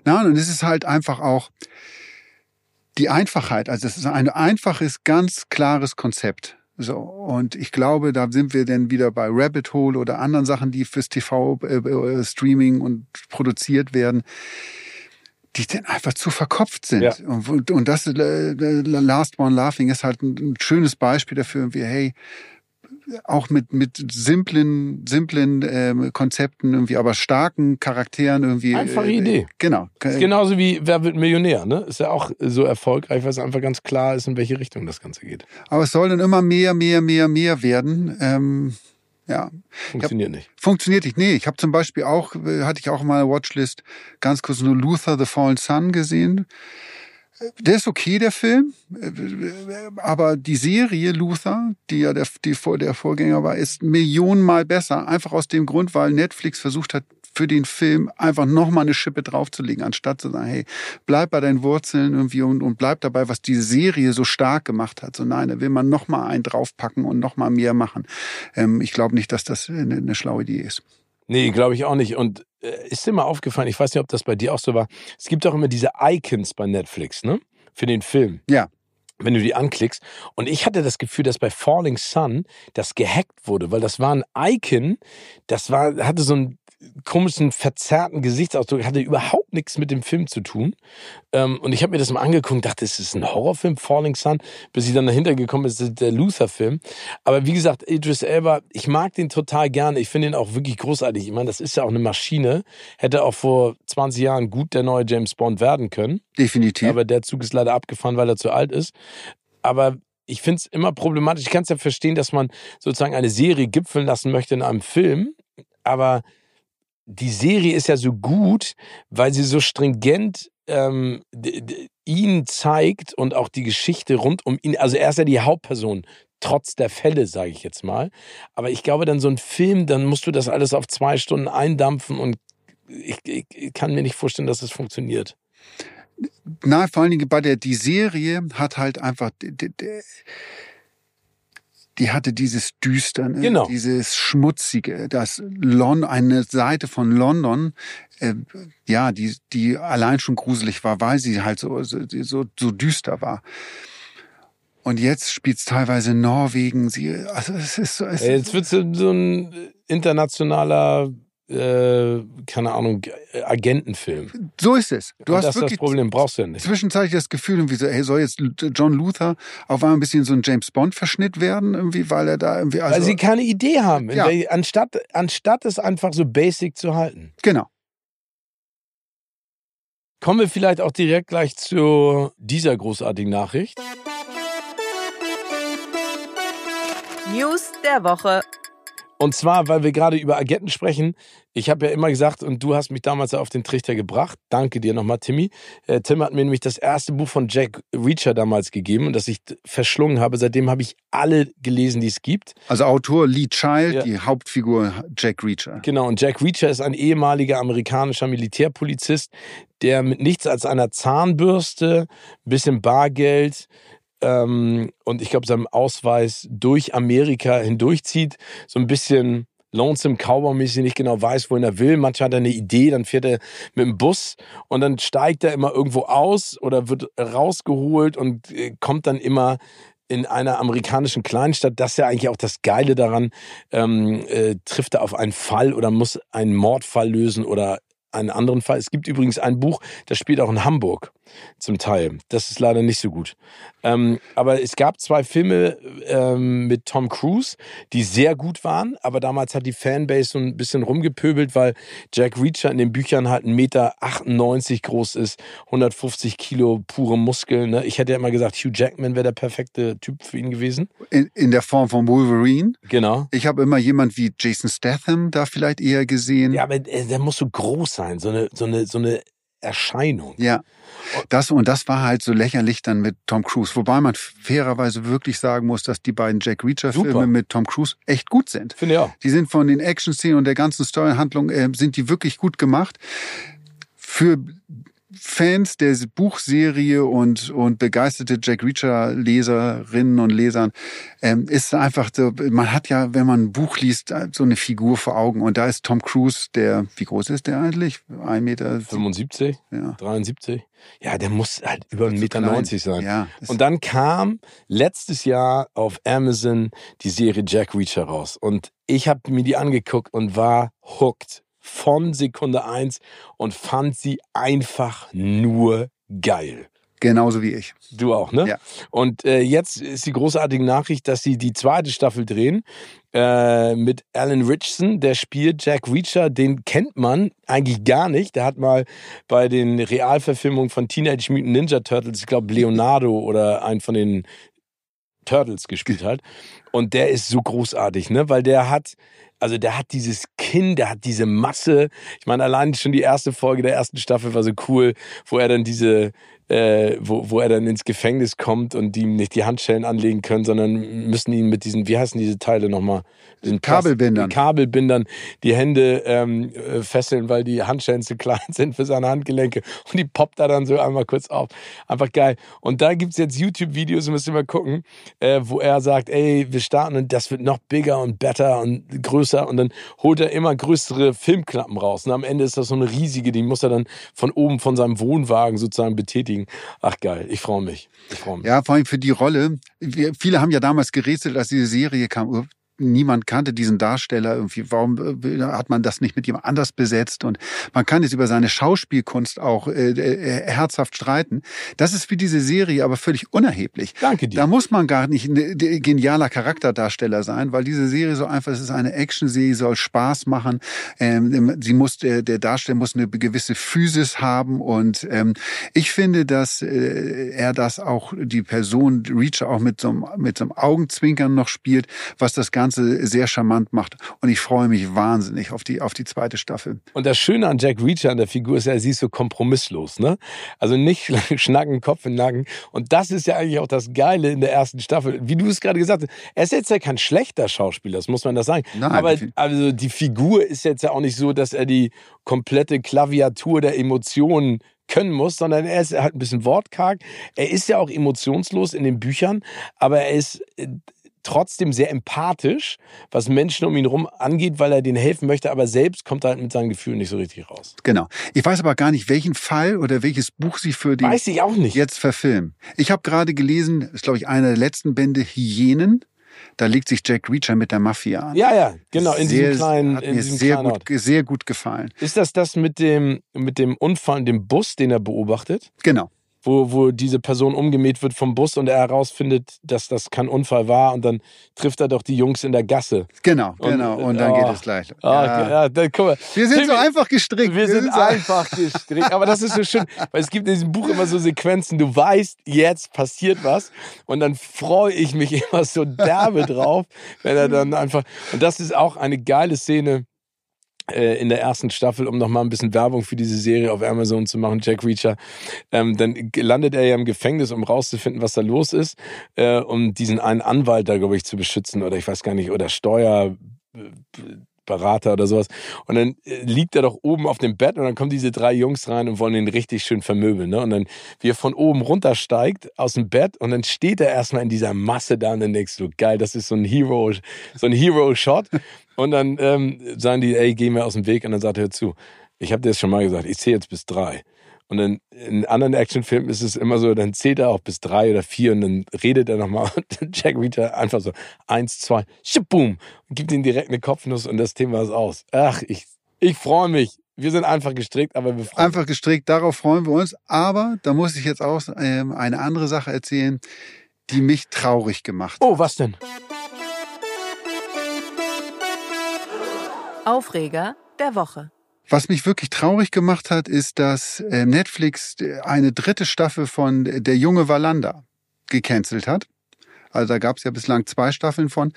Nein, und es ist halt einfach auch die Einfachheit. Also es ist ein einfaches, ganz klares Konzept. So, und ich glaube, da sind wir dann wieder bei Rabbit Hole oder anderen Sachen, die fürs TV äh, äh, und produziert werden, die dann einfach zu verkopft sind. Ja. Und, und das äh, Last One Laughing ist halt ein, ein schönes Beispiel dafür, wie hey, auch mit mit simplen simplen ähm, Konzepten irgendwie, aber starken Charakteren irgendwie. Einfache äh, Idee. Genau. Ist genauso wie Wer wird Millionär, ne? Ist ja auch so erfolgreich, weil es einfach ganz klar ist, in welche Richtung das Ganze geht. Aber es soll dann immer mehr, mehr, mehr, mehr werden. Ähm, ja, Funktioniert nicht. funktioniert nicht. Nee, ich habe zum Beispiel auch, äh, hatte ich auch in meiner Watchlist ganz kurz nur Luther the Fallen Sun gesehen. Der ist okay, der Film, Äh, aber die Serie Luther, die ja der, die, vor- der Vorgänger war, ist millionenmal besser. Einfach aus dem Grund, weil Netflix versucht hat, für den Film einfach nochmal eine Schippe draufzulegen, anstatt zu sagen, hey, bleib bei deinen Wurzeln irgendwie und, und bleib dabei, was die Serie so stark gemacht hat. So nein, da will man nochmal einen draufpacken und nochmal mehr machen. Ähm, ich glaube nicht, dass das eine, eine schlaue Idee ist. Nee, glaube ich auch nicht. Und äh, ist dir mal aufgefallen, ich weiß nicht, ob das bei dir auch so war, es gibt auch immer diese Icons bei Netflix, ne? Für den Film. Ja. Wenn du die anklickst. Und ich hatte das Gefühl, dass bei Falling Sun das gehackt wurde, weil das war ein Icon, das war, hatte so einen komischen, verzerrten Gesichtsausdruck, hatte überhaupt nichts mit dem Film zu tun. Ähm, und ich habe mir das mal angeguckt und dachte, ist das ein Horrorfilm, Falling Sun, bis ich dann dahinter gekommen bin, das ist der Luther-Film. Aber wie gesagt, Idris Elba, ich mag den total gerne. Ich finde ihn auch wirklich großartig. Ich meine, das ist ja auch eine Maschine. Hätte auch vor 20 Jahren gut der neue James Bond werden können. Definitiv. Aber der Zug ist leider abgefahren, weil er zu alt ist. Aber ich finde es immer problematisch. Ich kann es ja verstehen, dass man sozusagen eine Serie gipfeln lassen möchte in einem Film. Aber die Serie ist ja so gut, weil sie so stringent ähm, ihn zeigt und auch die Geschichte rund um ihn. Also er ist ja die Hauptperson, trotz der Fälle, sage ich jetzt mal. Aber ich glaube, dann so ein Film, dann musst du das alles auf zwei Stunden eindampfen und ich, ich kann mir nicht vorstellen, dass es funktioniert. Na, vor allen Dingen bei der, die Serie hat halt einfach, die, die, die hatte dieses Düsterne, Genau. dieses Schmutzige, das Lon, eine Seite von London, äh, ja, die, die allein schon gruselig war, weil sie halt so, so, so, so düster war. Und jetzt spielt's teilweise in Norwegen. Sie, also es ist so, es Jetzt wird so ein internationaler, äh, keine Ahnung, Agentenfilm. so ist es. Du Und hast das ist das wirklich Problem, brauchst du ja nicht. zwischenzeitlich das Gefühl, irgendwie so, hey, soll jetzt John Luther auf einmal ein bisschen so ein James Bond Verschnitt werden, irgendwie, weil er da irgendwie, also, Weil sie keine Idee haben, Ja. Anstatt, anstatt es einfach so basic zu halten. genau. Kommen wir vielleicht auch direkt gleich zu dieser großartigen Nachricht. News der Woche. Und zwar, weil wir gerade über Agenten sprechen. Ich habe ja immer gesagt, und du hast mich damals auf den Trichter gebracht. Danke dir nochmal, Timmy. Äh, Tim hat mir nämlich das erste Buch von Jack Reacher damals gegeben und das ich verschlungen habe. Seitdem habe ich alle gelesen, die es gibt. Also Autor Lee Child, Ja. die Hauptfigur Jack Reacher. Genau, und Jack Reacher ist ein ehemaliger amerikanischer Militärpolizist, der mit nichts als einer Zahnbürste, ein bisschen Bargeld ähm, und ich glaube seinem Ausweis durch Amerika hindurchzieht. So ein bisschen Lonesome Cowboy-mäßig nicht genau weiß, wohin er will. Manchmal hat er eine Idee, dann fährt er mit dem Bus und dann steigt er immer irgendwo aus oder wird rausgeholt und äh, kommt dann immer in einer amerikanischen Kleinstadt, das ist ja eigentlich auch das Geile daran, ähm, äh, trifft er auf einen Fall oder muss einen Mordfall lösen oder einen anderen Fall. Es gibt übrigens ein Buch, das spielt auch in Hamburg zum Teil. Das ist leider nicht so gut. Ähm, aber es gab zwei Filme ähm, mit Tom Cruise, die sehr gut waren, aber damals hat die Fanbase so ein bisschen rumgepöbelt, weil Jack Reacher in den Büchern halt 1,98 Meter groß ist, 150 Kilo pure Muskeln. Ne? Ich hätte ja immer gesagt, Hugh Jackman wäre der perfekte Typ für ihn gewesen. In, in der Form von Wolverine. Genau. Ich habe immer jemand wie Jason Statham da vielleicht eher gesehen. Ja, aber äh, der muss so groß sein, so eine, so eine, so eine Erscheinung. Ja. Das, und das war halt so lächerlich dann mit Tom Cruise. Wobei man fairerweise wirklich sagen muss, dass die beiden Jack Reacher-Filme Super. mit Tom Cruise echt gut sind. Finde ich auch. Die sind von den Action-Szenen und der ganzen Storyhandlung, äh, sind die wirklich gut gemacht. Für Fans der Buchserie und, und begeisterte Jack Reacher-Leserinnen und Lesern ähm, ist einfach so, man hat ja, wenn man ein Buch liest, so eine Figur vor Augen. Und da ist Tom Cruise, der, wie groß ist der eigentlich? Ein Meter? 75, Ja. 73. Ja, der muss halt über 1,90 Zu Meter klein. 90 sein. Ja. Und dann kam letztes Jahr auf Amazon die Serie Jack Reacher raus. Und ich habe mir die angeguckt und war hooked von Sekunde eins und fand sie einfach nur geil. Genauso wie ich. Du auch, ne? Ja. Und äh, jetzt ist die großartige Nachricht, dass sie die zweite Staffel drehen äh, mit Alan Richardson. Der spielt Jack Reacher. Den kennt man eigentlich gar nicht. Der hat mal bei den Realverfilmungen von Teenage Mutant Ninja Turtles, ich glaube Leonardo oder einen von den Turtles gespielt *laughs* hat. Und der ist so großartig, ne? Weil der hat, also der hat dieses Kinn, der hat diese Masse. Ich meine, allein schon die erste Folge der ersten Staffel war so cool, wo er dann diese, äh, wo, wo er dann ins Gefängnis kommt und die ihm nicht die Handschellen anlegen können, sondern müssen ihm mit diesen, wie heißen diese Teile nochmal? Plast- Kabelbindern. Die Kabelbindern die Hände ähm, äh, fesseln, weil die Handschellen zu klein *laughs* sind für seine Handgelenke. Und die poppt da dann so einmal kurz auf. Einfach geil. Und da gibt's jetzt YouTube-Videos, müsst ihr mal gucken, äh, wo er sagt, ey, wir starten und das wird noch bigger und better und größer. Und dann holt er immer größere Filmklappen raus. Und am Ende ist das so eine riesige, die muss er dann von oben von seinem Wohnwagen sozusagen betätigen. Ach geil, ich freue mich. Ich freue mich. Ja, vor allem für die Rolle. Wir, viele haben ja damals gerätselt, als diese Serie kam. Niemand kannte diesen Darsteller irgendwie. Warum äh, hat man das nicht mit jemand anders besetzt? Und man kann jetzt über seine Schauspielkunst auch äh, äh, herzhaft streiten. Das ist für diese Serie aber völlig unerheblich. Danke dir. Da muss man gar nicht ein äh, genialer Charakterdarsteller sein, weil diese Serie so einfach, es ist eine Action-Serie, soll Spaß machen. Ähm, sie muss, der, der Darsteller muss eine gewisse Physis haben und ähm, ich finde, dass äh, er das auch, die Person Reacher auch mit so, einem, mit so einem Augenzwinkern noch spielt, was das Ganze Ganze sehr charmant macht. Und ich freue mich wahnsinnig auf die, auf die zweite Staffel. Und das Schöne an Jack Reacher, an der Figur, ist ja, sie ist so kompromisslos, ne? Also nicht *laughs* schnacken, Kopf in den Nacken. Und das ist ja eigentlich auch das Geile in der ersten Staffel. Wie du es gerade gesagt hast, er ist jetzt ja kein schlechter Schauspieler, das muss man das sagen. Nein, Aber also die Figur ist jetzt ja auch nicht so, dass er die komplette Klaviatur der Emotionen können muss, sondern er ist halt ein bisschen wortkarg. Er ist ja auch emotionslos in den Büchern, aber er ist äh, trotzdem sehr empathisch, was Menschen um ihn herum angeht, weil er denen helfen möchte, aber selbst kommt er halt mit seinen Gefühlen nicht so richtig raus. Genau. Ich weiß aber gar nicht, welchen Fall oder welches Buch sie für den Weiß ich auch nicht. jetzt verfilmen. Ich habe gerade gelesen, ist glaube ich einer der letzten Bände, Hyänen. Da legt sich Jack Reacher mit der Mafia an. Ja, ja, genau, in sehr, diesem kleinen, hat in mir diesem sehr kleinen gut, Ort. sehr gut gefallen. Ist das das mit dem, mit dem Unfall in dem Bus, den er beobachtet? Genau. Wo, wo diese Person umgemäht wird vom Bus und er herausfindet, dass das kein Unfall war und dann trifft er doch die Jungs in der Gasse. Genau, Und, genau. Und dann oh, geht es gleich. Ah, Ja. ja, dann, guck mal. Wir sind so einfach gestrickt. Wir sind so- einfach *laughs* gestrickt. Aber das ist so schön, weil es gibt in diesem Buch immer so Sequenzen, du weißt, jetzt passiert was. Und dann freue ich mich *laughs* immer so derbe drauf, wenn er dann einfach. Und das ist auch eine geile Szene in der ersten Staffel, um nochmal ein bisschen Werbung für diese Serie auf Amazon zu machen, Jack Reacher. Ähm, dann landet er ja im Gefängnis, um rauszufinden, was da los ist, äh, um diesen einen Anwalt da, glaube ich, zu beschützen oder ich weiß gar nicht, oder Steuer. Berater oder sowas. Und dann äh, liegt er doch oben auf dem Bett und dann kommen diese drei Jungs rein und wollen ihn richtig schön vermöbeln. Ne? Und dann, wie er von oben runtersteigt aus dem Bett und dann steht er erstmal in dieser Masse da und dann denkst du, geil, das ist so ein Hero, so ein Hero-Shot. Und dann ähm, sagen die, ey, geh mir aus dem Weg. Und dann sagt er, hör zu, ich habe dir das schon mal gesagt, ich zähle jetzt bis drei. Und dann in anderen Actionfilmen ist es immer so, dann zählt er auch bis drei oder vier und dann redet er nochmal *laughs* und dann Jack Reacher einfach so eins, zwei, boom und gibt ihm direkt eine Kopfnuss und das Thema ist aus. Ach, ich, ich freue mich. Wir sind einfach gestrickt, aber wir freuen Einfach gestrickt, darauf freuen wir uns. Aber da muss ich jetzt auch ähm, eine andere Sache erzählen, die mich traurig gemacht hat. Oh, was denn? Aufreger der Woche. Was mich wirklich traurig gemacht hat, ist, dass äh, Netflix eine dritte Staffel von Der junge Valanda gecancelt hat. Also da gab es ja bislang zwei Staffeln von.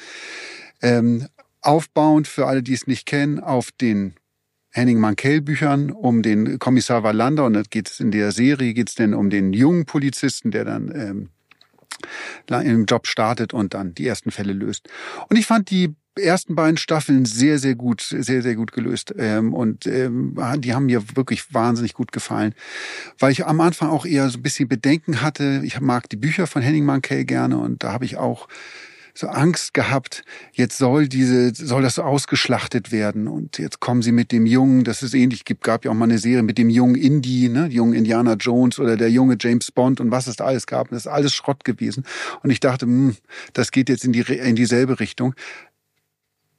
Ähm, aufbauend für alle, die es nicht kennen, auf den Henning Mankell-Büchern um den Kommissar Wallander. Und das geht es in der Serie geht es denn um den jungen Polizisten, der dann ähm, im Job startet und dann die ersten Fälle löst. Und ich fand die ersten beiden Staffeln sehr, sehr gut, sehr, sehr gut gelöst. Ähm, und ähm, die haben mir wirklich wahnsinnig gut gefallen. Weil ich am Anfang auch eher so ein bisschen Bedenken hatte. Ich mag die Bücher von Henning Mankell gerne und da habe ich auch so Angst gehabt, jetzt soll diese, soll das so ausgeschlachtet werden und jetzt kommen sie mit dem Jungen, das ist ähnlich, gibt, gab ja auch mal eine Serie mit dem jungen Indie, ne, jungen Indiana Jones oder der junge James Bond und was es da alles gab, das ist alles Schrott gewesen und ich dachte, hm, das geht jetzt in die, in dieselbe Richtung.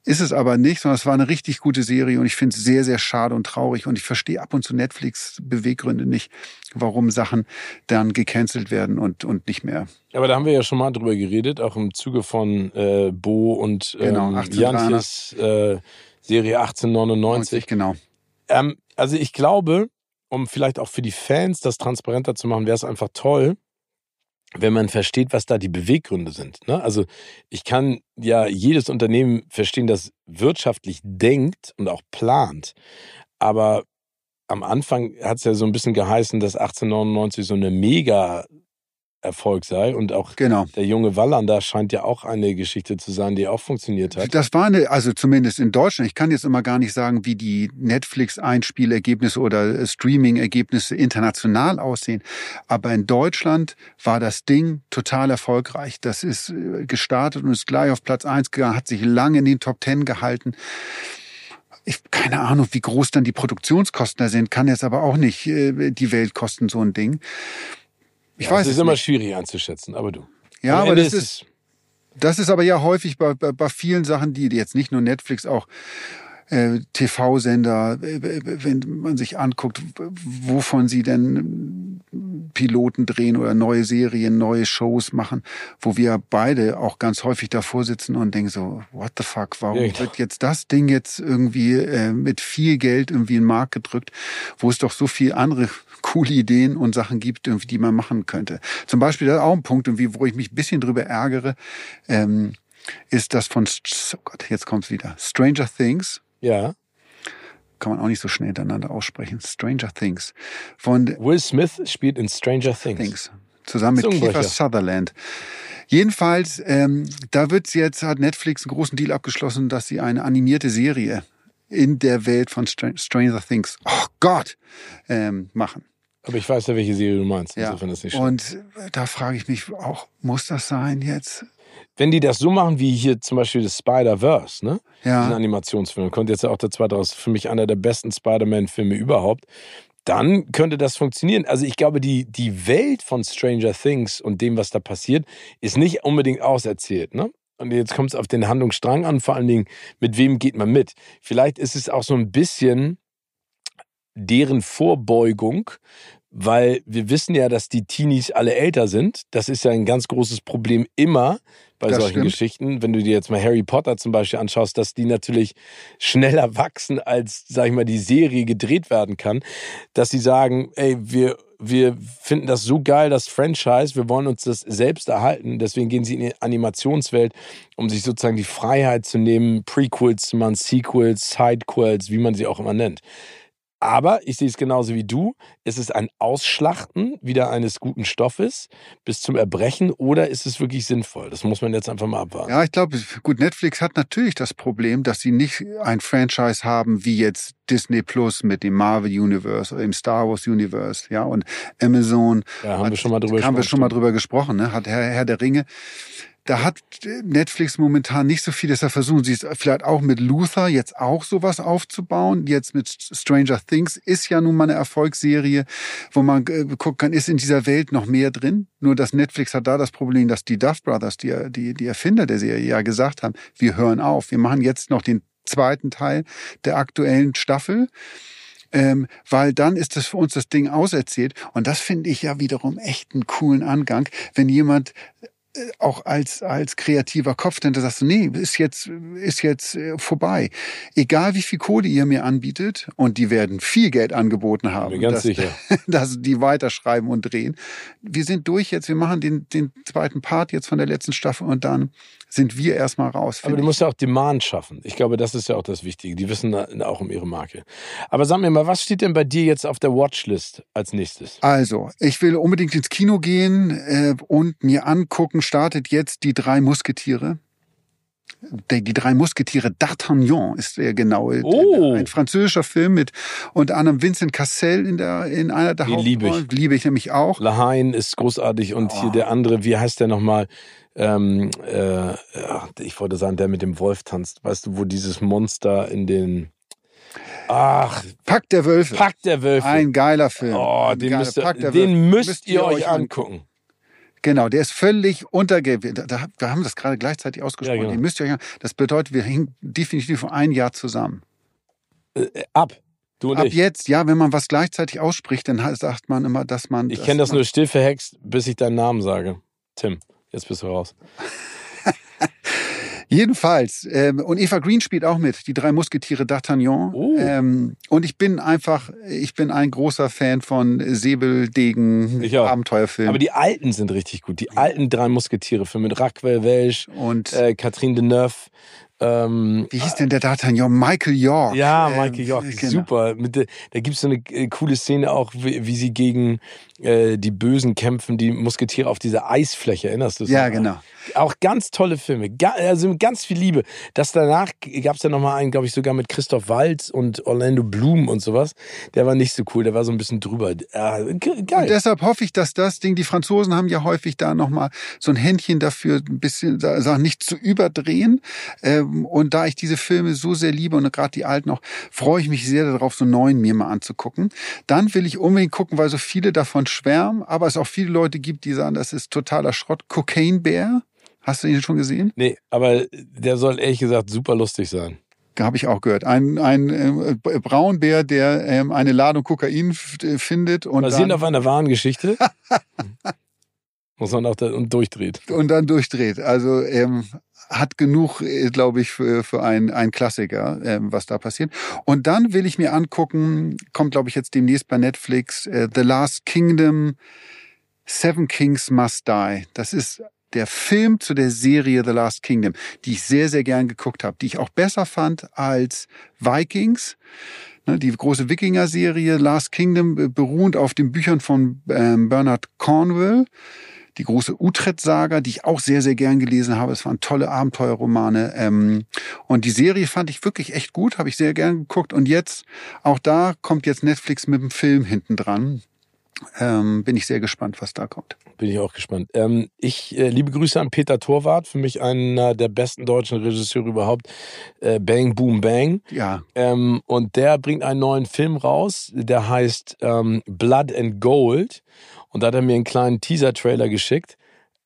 Ist es aber nicht, sondern es war eine richtig gute Serie und ich finde es sehr, sehr schade und traurig und ich verstehe ab und zu Netflix Beweggründe nicht, warum Sachen dann gecancelt werden und, und nicht mehr. Aber da haben wir ja schon mal drüber geredet, auch im Zuge von äh, Bo und ähm, Genau, 1893. Janches äh, Serie 1899. Genau. Ähm, also ich glaube, um vielleicht auch für die Fans das transparenter zu machen, wäre es einfach toll, wenn man versteht, was da die Beweggründe sind. Ne? Also ich kann ja jedes Unternehmen verstehen, das wirtschaftlich denkt und auch plant. Aber am Anfang hat es ja so ein bisschen geheißen, dass 1899 so eine mega Erfolg sei und auch Genau. der junge Wallander scheint ja auch eine Geschichte zu sein, die auch funktioniert hat. Das war eine, also zumindest in Deutschland, ich kann jetzt immer gar nicht sagen, wie die Netflix-Einspielergebnisse oder Streaming-Ergebnisse international aussehen. Aber in Deutschland war das Ding total erfolgreich. Das ist äh, gestartet und ist gleich auf Platz eins gegangen, hat sich lange in den Top Ten gehalten. Ich keine Ahnung, wie groß dann die Produktionskosten da sind, kann jetzt aber auch nicht äh, die Welt kosten, so ein Ding. Ich ja, weiß es ist immer nicht. schwierig einzuschätzen, aber du. Ja, Am aber Ende das ist, das ist aber ja häufig bei, bei, bei vielen Sachen, die jetzt nicht nur Netflix, auch TV-Sender, äh, wenn man sich anguckt, wovon sie denn Piloten drehen oder neue Serien, neue Shows machen, wo wir beide auch ganz häufig davor sitzen und denken so, what the fuck, warum Ja, genau. wird jetzt das Ding jetzt irgendwie äh, mit viel Geld irgendwie in den Markt gedrückt, wo es doch so viel andere *laughs* coole Ideen und Sachen gibt, irgendwie, die man machen könnte. Zum Beispiel, das ist auch ein Punkt, irgendwie, wo ich mich ein bisschen drüber ärgere, ähm, ist das von, oh Gott, jetzt kommt's wieder. Stranger Things. Ja. Kann man auch nicht so schnell hintereinander aussprechen. Stranger Things. Von Will Smith spielt in Stranger Things. Things. Zusammen mit. Kiefer Sutherland. Jedenfalls, ähm, da wird jetzt, hat Netflix einen großen Deal abgeschlossen, dass sie eine animierte Serie in der Welt von Str Stranger Things, oh Gott, ähm, machen. Aber ich weiß ja, welche Serie du meinst. Ja. Insofern ist nicht schlimm. Und da frage ich mich auch, muss das sein jetzt? Wenn die das so machen wie hier zum Beispiel das Spider-Verse, ne? Diesen Ja, Animationsfilm. Kommt jetzt auch der zweite raus. Für mich einer der besten Spider-Man-Filme überhaupt. Dann könnte das funktionieren. Also ich glaube, die, die Welt von Stranger Things und dem, was da passiert, ist nicht unbedingt auserzählt. Ne? Und jetzt kommt es auf den Handlungsstrang an, vor allen Dingen, mit wem geht man mit. Vielleicht ist es auch so ein bisschen deren Vorbeugung, weil wir wissen ja, dass die Teenies alle älter sind. Das ist ja ein ganz großes Problem immer bei Das solchen stimmt. Geschichten. Wenn du dir jetzt mal Harry Potter zum Beispiel anschaust, dass die natürlich schneller wachsen, als, sag ich mal, die Serie gedreht werden kann, dass sie sagen, ey, wir, wir finden das so geil, das Franchise, wir wollen uns das selbst erhalten, deswegen gehen sie in die Animationswelt, um sich sozusagen die Freiheit zu nehmen, Prequels zu machen, Sequels, Sidequels, wie man sie auch immer nennt. Aber ich sehe es genauso wie du. Ist es ein Ausschlachten wieder eines guten Stoffes bis zum Erbrechen oder ist es wirklich sinnvoll? Das muss man jetzt einfach mal abwarten. ja, ich glaube, gut, Netflix hat natürlich das Problem, dass sie nicht ein Franchise haben wie jetzt Disney Plus mit dem Marvel Universe oder dem Star Wars Universe, ja, und Amazon. Ja, haben wir hat- schon mal drüber Haben wir gesprochen, schon mal drüber gesprochen, ne? Hat Herr, Herr der Ringe. Da hat Netflix momentan nicht so viel, deshalb versuchen sie es vielleicht auch mit Luther jetzt auch sowas aufzubauen. Jetzt mit Stranger Things ist ja nun mal eine Erfolgsserie, wo man äh, gucken kann, ist in dieser Welt noch mehr drin? Nur dass Netflix hat da das Problem, dass die Duff Brothers, die, die, die Erfinder der Serie, ja gesagt haben, wir hören auf. Wir machen jetzt noch den zweiten Teil der aktuellen Staffel ähm, weil dann ist das für uns das Ding auserzählt. Und das finde ich ja wiederum echt einen coolen Angang, wenn jemand auch als als kreativer Kopf dann sagst du, nee, ist jetzt ist jetzt äh, vorbei. Egal wie viel Kohle ihr mir anbietet und die werden viel Geld angeboten haben, Bin ganz dass, sicher. *laughs* dass die weiterschreiben und drehen. Wir sind durch jetzt, wir machen den den zweiten Part jetzt von der letzten Staffel und dann sind wir erstmal raus. Aber du musst ja auch Demand schaffen. Ich glaube, das ist ja auch das Wichtige. Die wissen da- auch um ihre Marke. Aber sag mir mal, was steht denn bei dir jetzt auf der Watchlist als nächstes? Also, ich will unbedingt ins Kino gehen äh, und mir angucken, startet jetzt die drei Musketiere. Die, die drei Musketiere D'Artagnan ist der genaue. Oh. Ein französischer Film mit unter anderem Vincent Cassel in, der, in einer der Den liebe ich. Hauptrollen. Liebe ich nämlich auch. Lahain ist großartig und hier Oh. der andere, wie heißt der nochmal? Ähm, äh, ich wollte sagen, der mit dem Wolf tanzt. Weißt du, wo dieses Monster in den. Ach, Pakt der Wölfe. Pack der Wölfe. Ein geiler Film. oh, den, geiler müsst ihr, den Wölfe. müsst, ihr euch angucken. Genau, der ist völlig untergewiesen. Da, da, wir haben das gerade gleichzeitig ausgesprochen. Ja, genau. Den müsst ihr euch Das bedeutet, wir hängen definitiv ein Jahr zusammen. Äh, ab. Du und Ab ich. jetzt, ja, wenn man was gleichzeitig ausspricht, dann sagt man immer, dass man. Ich kenne das nur still verhext, bis ich deinen Namen sage. Tim, jetzt bist du raus. *laughs* Jedenfalls. Ähm, und Eva Green spielt auch mit, die drei Musketiere D'Artagnan. Oh. Ähm, und ich bin einfach, ich bin ein großer Fan von Säbeldegen. Abenteuerfilmen. Aber die alten sind richtig gut. Die alten drei Musketiere-Filme mit Raquel Welch, und äh, Catherine Deneuve. Ähm, wie hieß denn der D'Artagnan? Michael York. ja, Ähm, Michael York, genau. super. Mit da gibt's so eine äh, coole Szene auch, wie, wie sie gegen äh, die Bösen kämpfen, die Musketiere auf dieser Eisfläche. Erinnerst du dich? Ja, genau. Auch ganz tolle Filme, Ga also mit ganz viel Liebe. Das danach gab's ja nochmal einen, glaube ich, sogar mit Christoph Waltz und Orlando Bloom und sowas. Der war nicht so cool, der war so ein bisschen drüber. Äh, ge- Und geil. deshalb hoffe ich, dass das Ding, die Franzosen haben ja häufig da nochmal so ein Händchen dafür, ein bisschen, sa- sagen, nicht zu überdrehen. Ähm, und da ich diese Filme so sehr liebe und gerade die alten auch, freue ich mich sehr darauf, so einen neuen mir mal anzugucken. Dann will ich unbedingt gucken, weil so viele davon schwärmen, aber es auch viele Leute gibt, die sagen, das ist totaler Schrott. Cocaine Bear. Hast du ihn schon gesehen? Nee, aber der soll ehrlich gesagt super lustig sein. Habe ich auch gehört. Ein, ein äh, Braunbär, der ähm, eine Ladung Kokain äh, findet und Basierend dann, auf einer wahren Geschichte. *laughs* Muss man auch da und durchdreht. und dann durchdreht. Also ähm, hat genug, äh, glaube ich, für, für ein, ein Klassiker, ähm, was da passiert. Und dann will ich mir angucken, kommt, glaube ich, jetzt demnächst bei Netflix, äh, The Last Kingdom, Seven Kings Must Die. Das ist der Film zu der Serie The Last Kingdom, die ich sehr, sehr gern geguckt habe, die ich auch besser fand als Vikings. Ne, die große Wikinger-Serie Last Kingdom äh, beruhend auf den Büchern von ähm, Bernard Cornwell. Die große Utrecht-Saga, die ich auch sehr, sehr gern gelesen habe. Es waren tolle Abenteuerromane. Ähm, und die Serie fand ich wirklich echt gut, habe ich sehr gern geguckt. Und jetzt, auch da kommt jetzt Netflix mit dem Film hinten dran. Ähm, bin ich sehr gespannt, was da kommt. Bin ich auch gespannt. Ähm, ich äh, liebe Grüße an Peter Torwart, für mich einer der besten deutschen Regisseure überhaupt. Äh, Bang Boom Bang. Ja. Ähm, und der bringt einen neuen Film raus, der heißt ähm, Blood and Gold. Und da hat er mir einen kleinen Teaser-Trailer geschickt.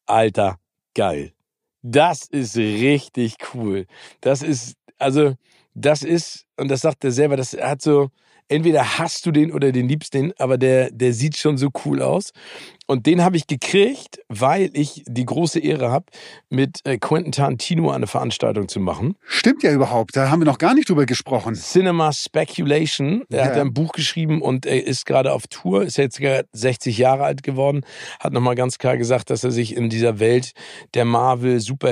Alter, geil. Das ist richtig cool. Das ist, also, das ist, und das sagt er selber, das hat so, entweder hast du den oder den liebst den, aber der, der sieht schon so cool aus. Und den habe ich gekriegt, weil ich die große Ehre habe, mit äh, Quentin Tarantino eine Veranstaltung zu machen. Stimmt ja überhaupt, da haben wir noch gar nicht drüber gesprochen. Cinema Speculation. Er Ja. hat ein Buch geschrieben und er ist gerade auf Tour, ist jetzt sogar 60 Jahre alt geworden, hat nochmal ganz klar gesagt, dass er sich in dieser Welt der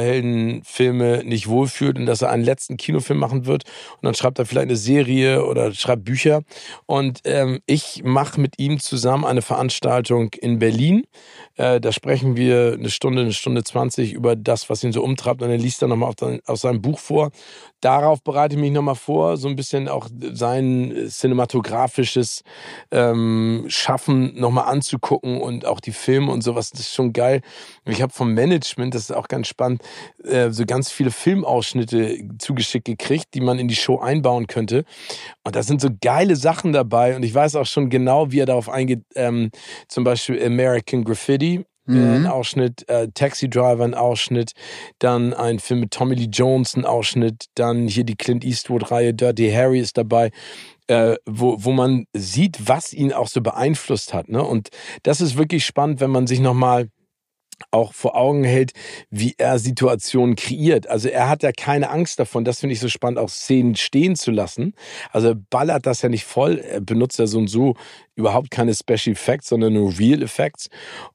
Marvel-Superheldenfilme nicht wohlfühlt und dass er einen letzten Kinofilm machen wird. Und dann schreibt er vielleicht eine Serie oder schreibt Bücher. Und ähm, ich mache mit ihm zusammen eine Veranstaltung in Berlin. Berlin. Äh, da sprechen wir eine Stunde, eine Stunde 20 über das, was ihn so umtreibt. Und er liest dann nochmal aus seinem Buch vor. Darauf bereite ich mich nochmal vor, so ein bisschen auch sein cinematografisches ähm, Schaffen nochmal anzugucken und auch die Filme und sowas. Das ist schon geil. Ich habe vom Management, das ist auch ganz spannend, äh, so ganz viele Filmausschnitte zugeschickt gekriegt, die man in die Show einbauen könnte. Und da sind so geile Sachen dabei. Und ich weiß auch schon genau, wie er darauf eingeht. Ähm, zum Beispiel American Graffiti. Äh, ein Ausschnitt, äh, Taxi Driver ein Ausschnitt, dann ein Film mit Tommy Lee Jones ein Ausschnitt, dann hier die Clint Eastwood-Reihe Dirty Harry ist dabei, äh, wo, wo man sieht, was ihn auch so beeinflusst hat. Ne? Und das ist wirklich spannend, wenn man sich nochmal auch vor Augen hält, wie er Situationen kreiert. Also er hat ja keine Angst davon, das finde ich so spannend, auch Szenen stehen zu lassen. Also er ballert das ja nicht voll, er benutzt ja so und so überhaupt keine Special Effects, sondern nur Real Effects.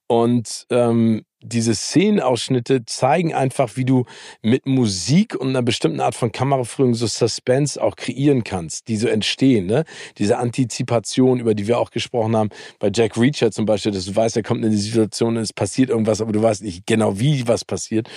Und ähm, diese Szenenausschnitte zeigen einfach, wie du mit Musik und einer bestimmten Art von Kameraführung so Suspense auch kreieren kannst, die so entstehen. Ne? Diese Antizipation, über die wir auch gesprochen haben, bei Jack Reacher zum Beispiel, dass du weißt, er kommt in eine Situation und es passiert irgendwas, aber du weißt nicht genau, wie was passiert.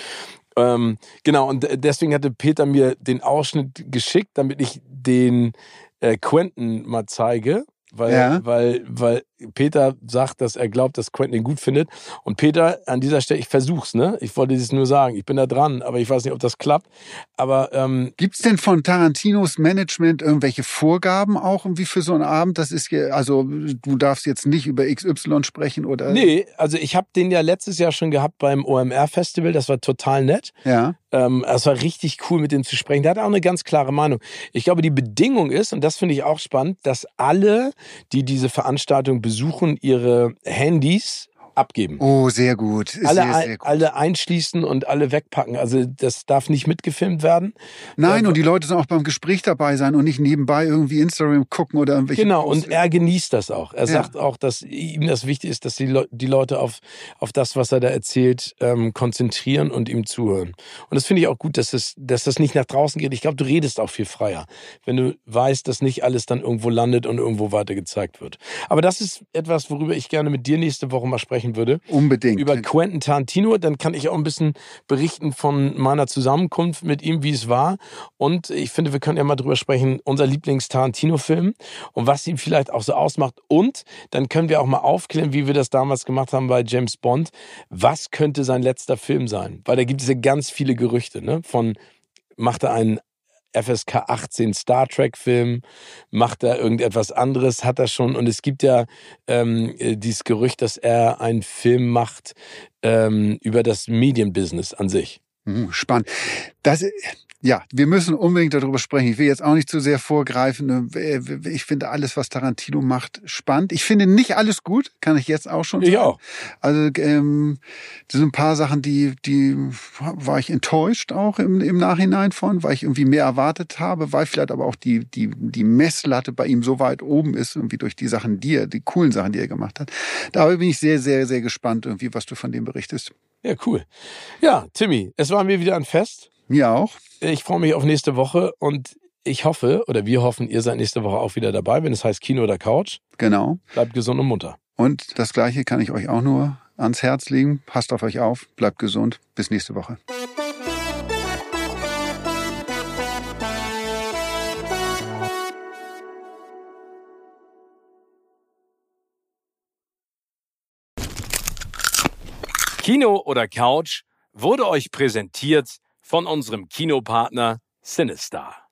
Ähm, genau, und deswegen hatte Peter mir den Ausschnitt geschickt, damit ich den äh, Quentin mal zeige. Weil, Ja. weil, weil Peter sagt, dass er glaubt, dass Quentin ihn gut findet. Und Peter, an dieser Stelle, ich versuch's, ne? Ich wollte es nur sagen. Ich bin da dran, aber ich weiß nicht, ob das klappt. Aber ähm, Gibt's denn von Tarantinos Management irgendwelche Vorgaben auch irgendwie für so einen Abend? Das ist ja, also du darfst jetzt nicht über XY sprechen oder. nee, also ich habe den ja letztes Jahr schon gehabt beim OMR-Festival. Das war total nett. Ja. Ähm, es war richtig cool, mit dem zu sprechen. Der hat auch eine ganz klare Meinung. Ich glaube, die Bedingung ist, und das finde ich auch spannend, dass alle, die diese Veranstaltung besuchen, ihre Handys abgeben. Oh, sehr gut. alle, sehr, sehr gut. alle einschließen und alle wegpacken. Also das darf nicht mitgefilmt werden. Nein, äh, und die Leute sollen auch beim Gespräch dabei sein und nicht nebenbei irgendwie Instagram gucken oder irgendwelche. Genau, Posts. und er genießt das auch. Er Ja. sagt auch, dass ihm das wichtig ist, dass die, Leu die Leute auf, auf das, was er da erzählt, ähm, konzentrieren und ihm zuhören. Und das finde ich auch gut, dass, es, dass das nicht nach draußen geht. Ich glaube, du redest auch viel freier, wenn du weißt, dass nicht alles dann irgendwo landet und irgendwo weiter gezeigt wird. Aber das ist etwas, worüber ich gerne mit dir nächste Woche mal sprechen würde. Unbedingt. Über Quentin Tarantino, dann kann ich auch ein bisschen berichten von meiner Zusammenkunft mit ihm, wie es war. Und ich finde, wir können ja mal drüber sprechen, unser Lieblings-Tarantino-Film und was ihn vielleicht auch so ausmacht. Und dann können wir auch mal aufklären, wie wir das damals gemacht haben bei James Bond. Was könnte sein letzter Film sein? Weil da gibt es ja ganz viele Gerüchte, ne? Von macht er einen FSK 18 Star Trek Film, macht er irgendetwas anderes, hat er schon. Und es gibt ja ähm, äh, dieses Gerücht, dass er einen Film macht ähm, über das Medienbusiness an sich. Hm, Spannend. Das, ja, wir müssen unbedingt darüber sprechen. Ich will jetzt auch nicht zu sehr vorgreifen. Ich finde alles, was Tarantino macht, spannend. Ich finde nicht alles gut, kann ich jetzt auch schon sagen. Ich auch. Also ähm, das sind ein paar Sachen, die, die war ich enttäuscht auch im, im Nachhinein von, weil ich irgendwie mehr erwartet habe, weil vielleicht aber auch die, die, die Messlatte bei ihm so weit oben ist, irgendwie durch die Sachen, die er, die coolen Sachen, die er gemacht hat. Da bin ich sehr, sehr, sehr gespannt, irgendwie, was du von dem berichtest. Ja, cool. Ja, Timmy, es war mir wieder ein Fest. Mir auch. Ich freue mich auf nächste Woche und ich hoffe, oder wir hoffen, ihr seid nächste Woche auch wieder dabei, wenn es heißt Kino oder Couch. Genau. Bleibt gesund und munter. Und das Gleiche kann ich euch auch nur ans Herz legen. Passt auf euch auf, bleibt gesund. Bis nächste Woche. Kino oder Couch wurde euch präsentiert von unserem Kinopartner Sinistar.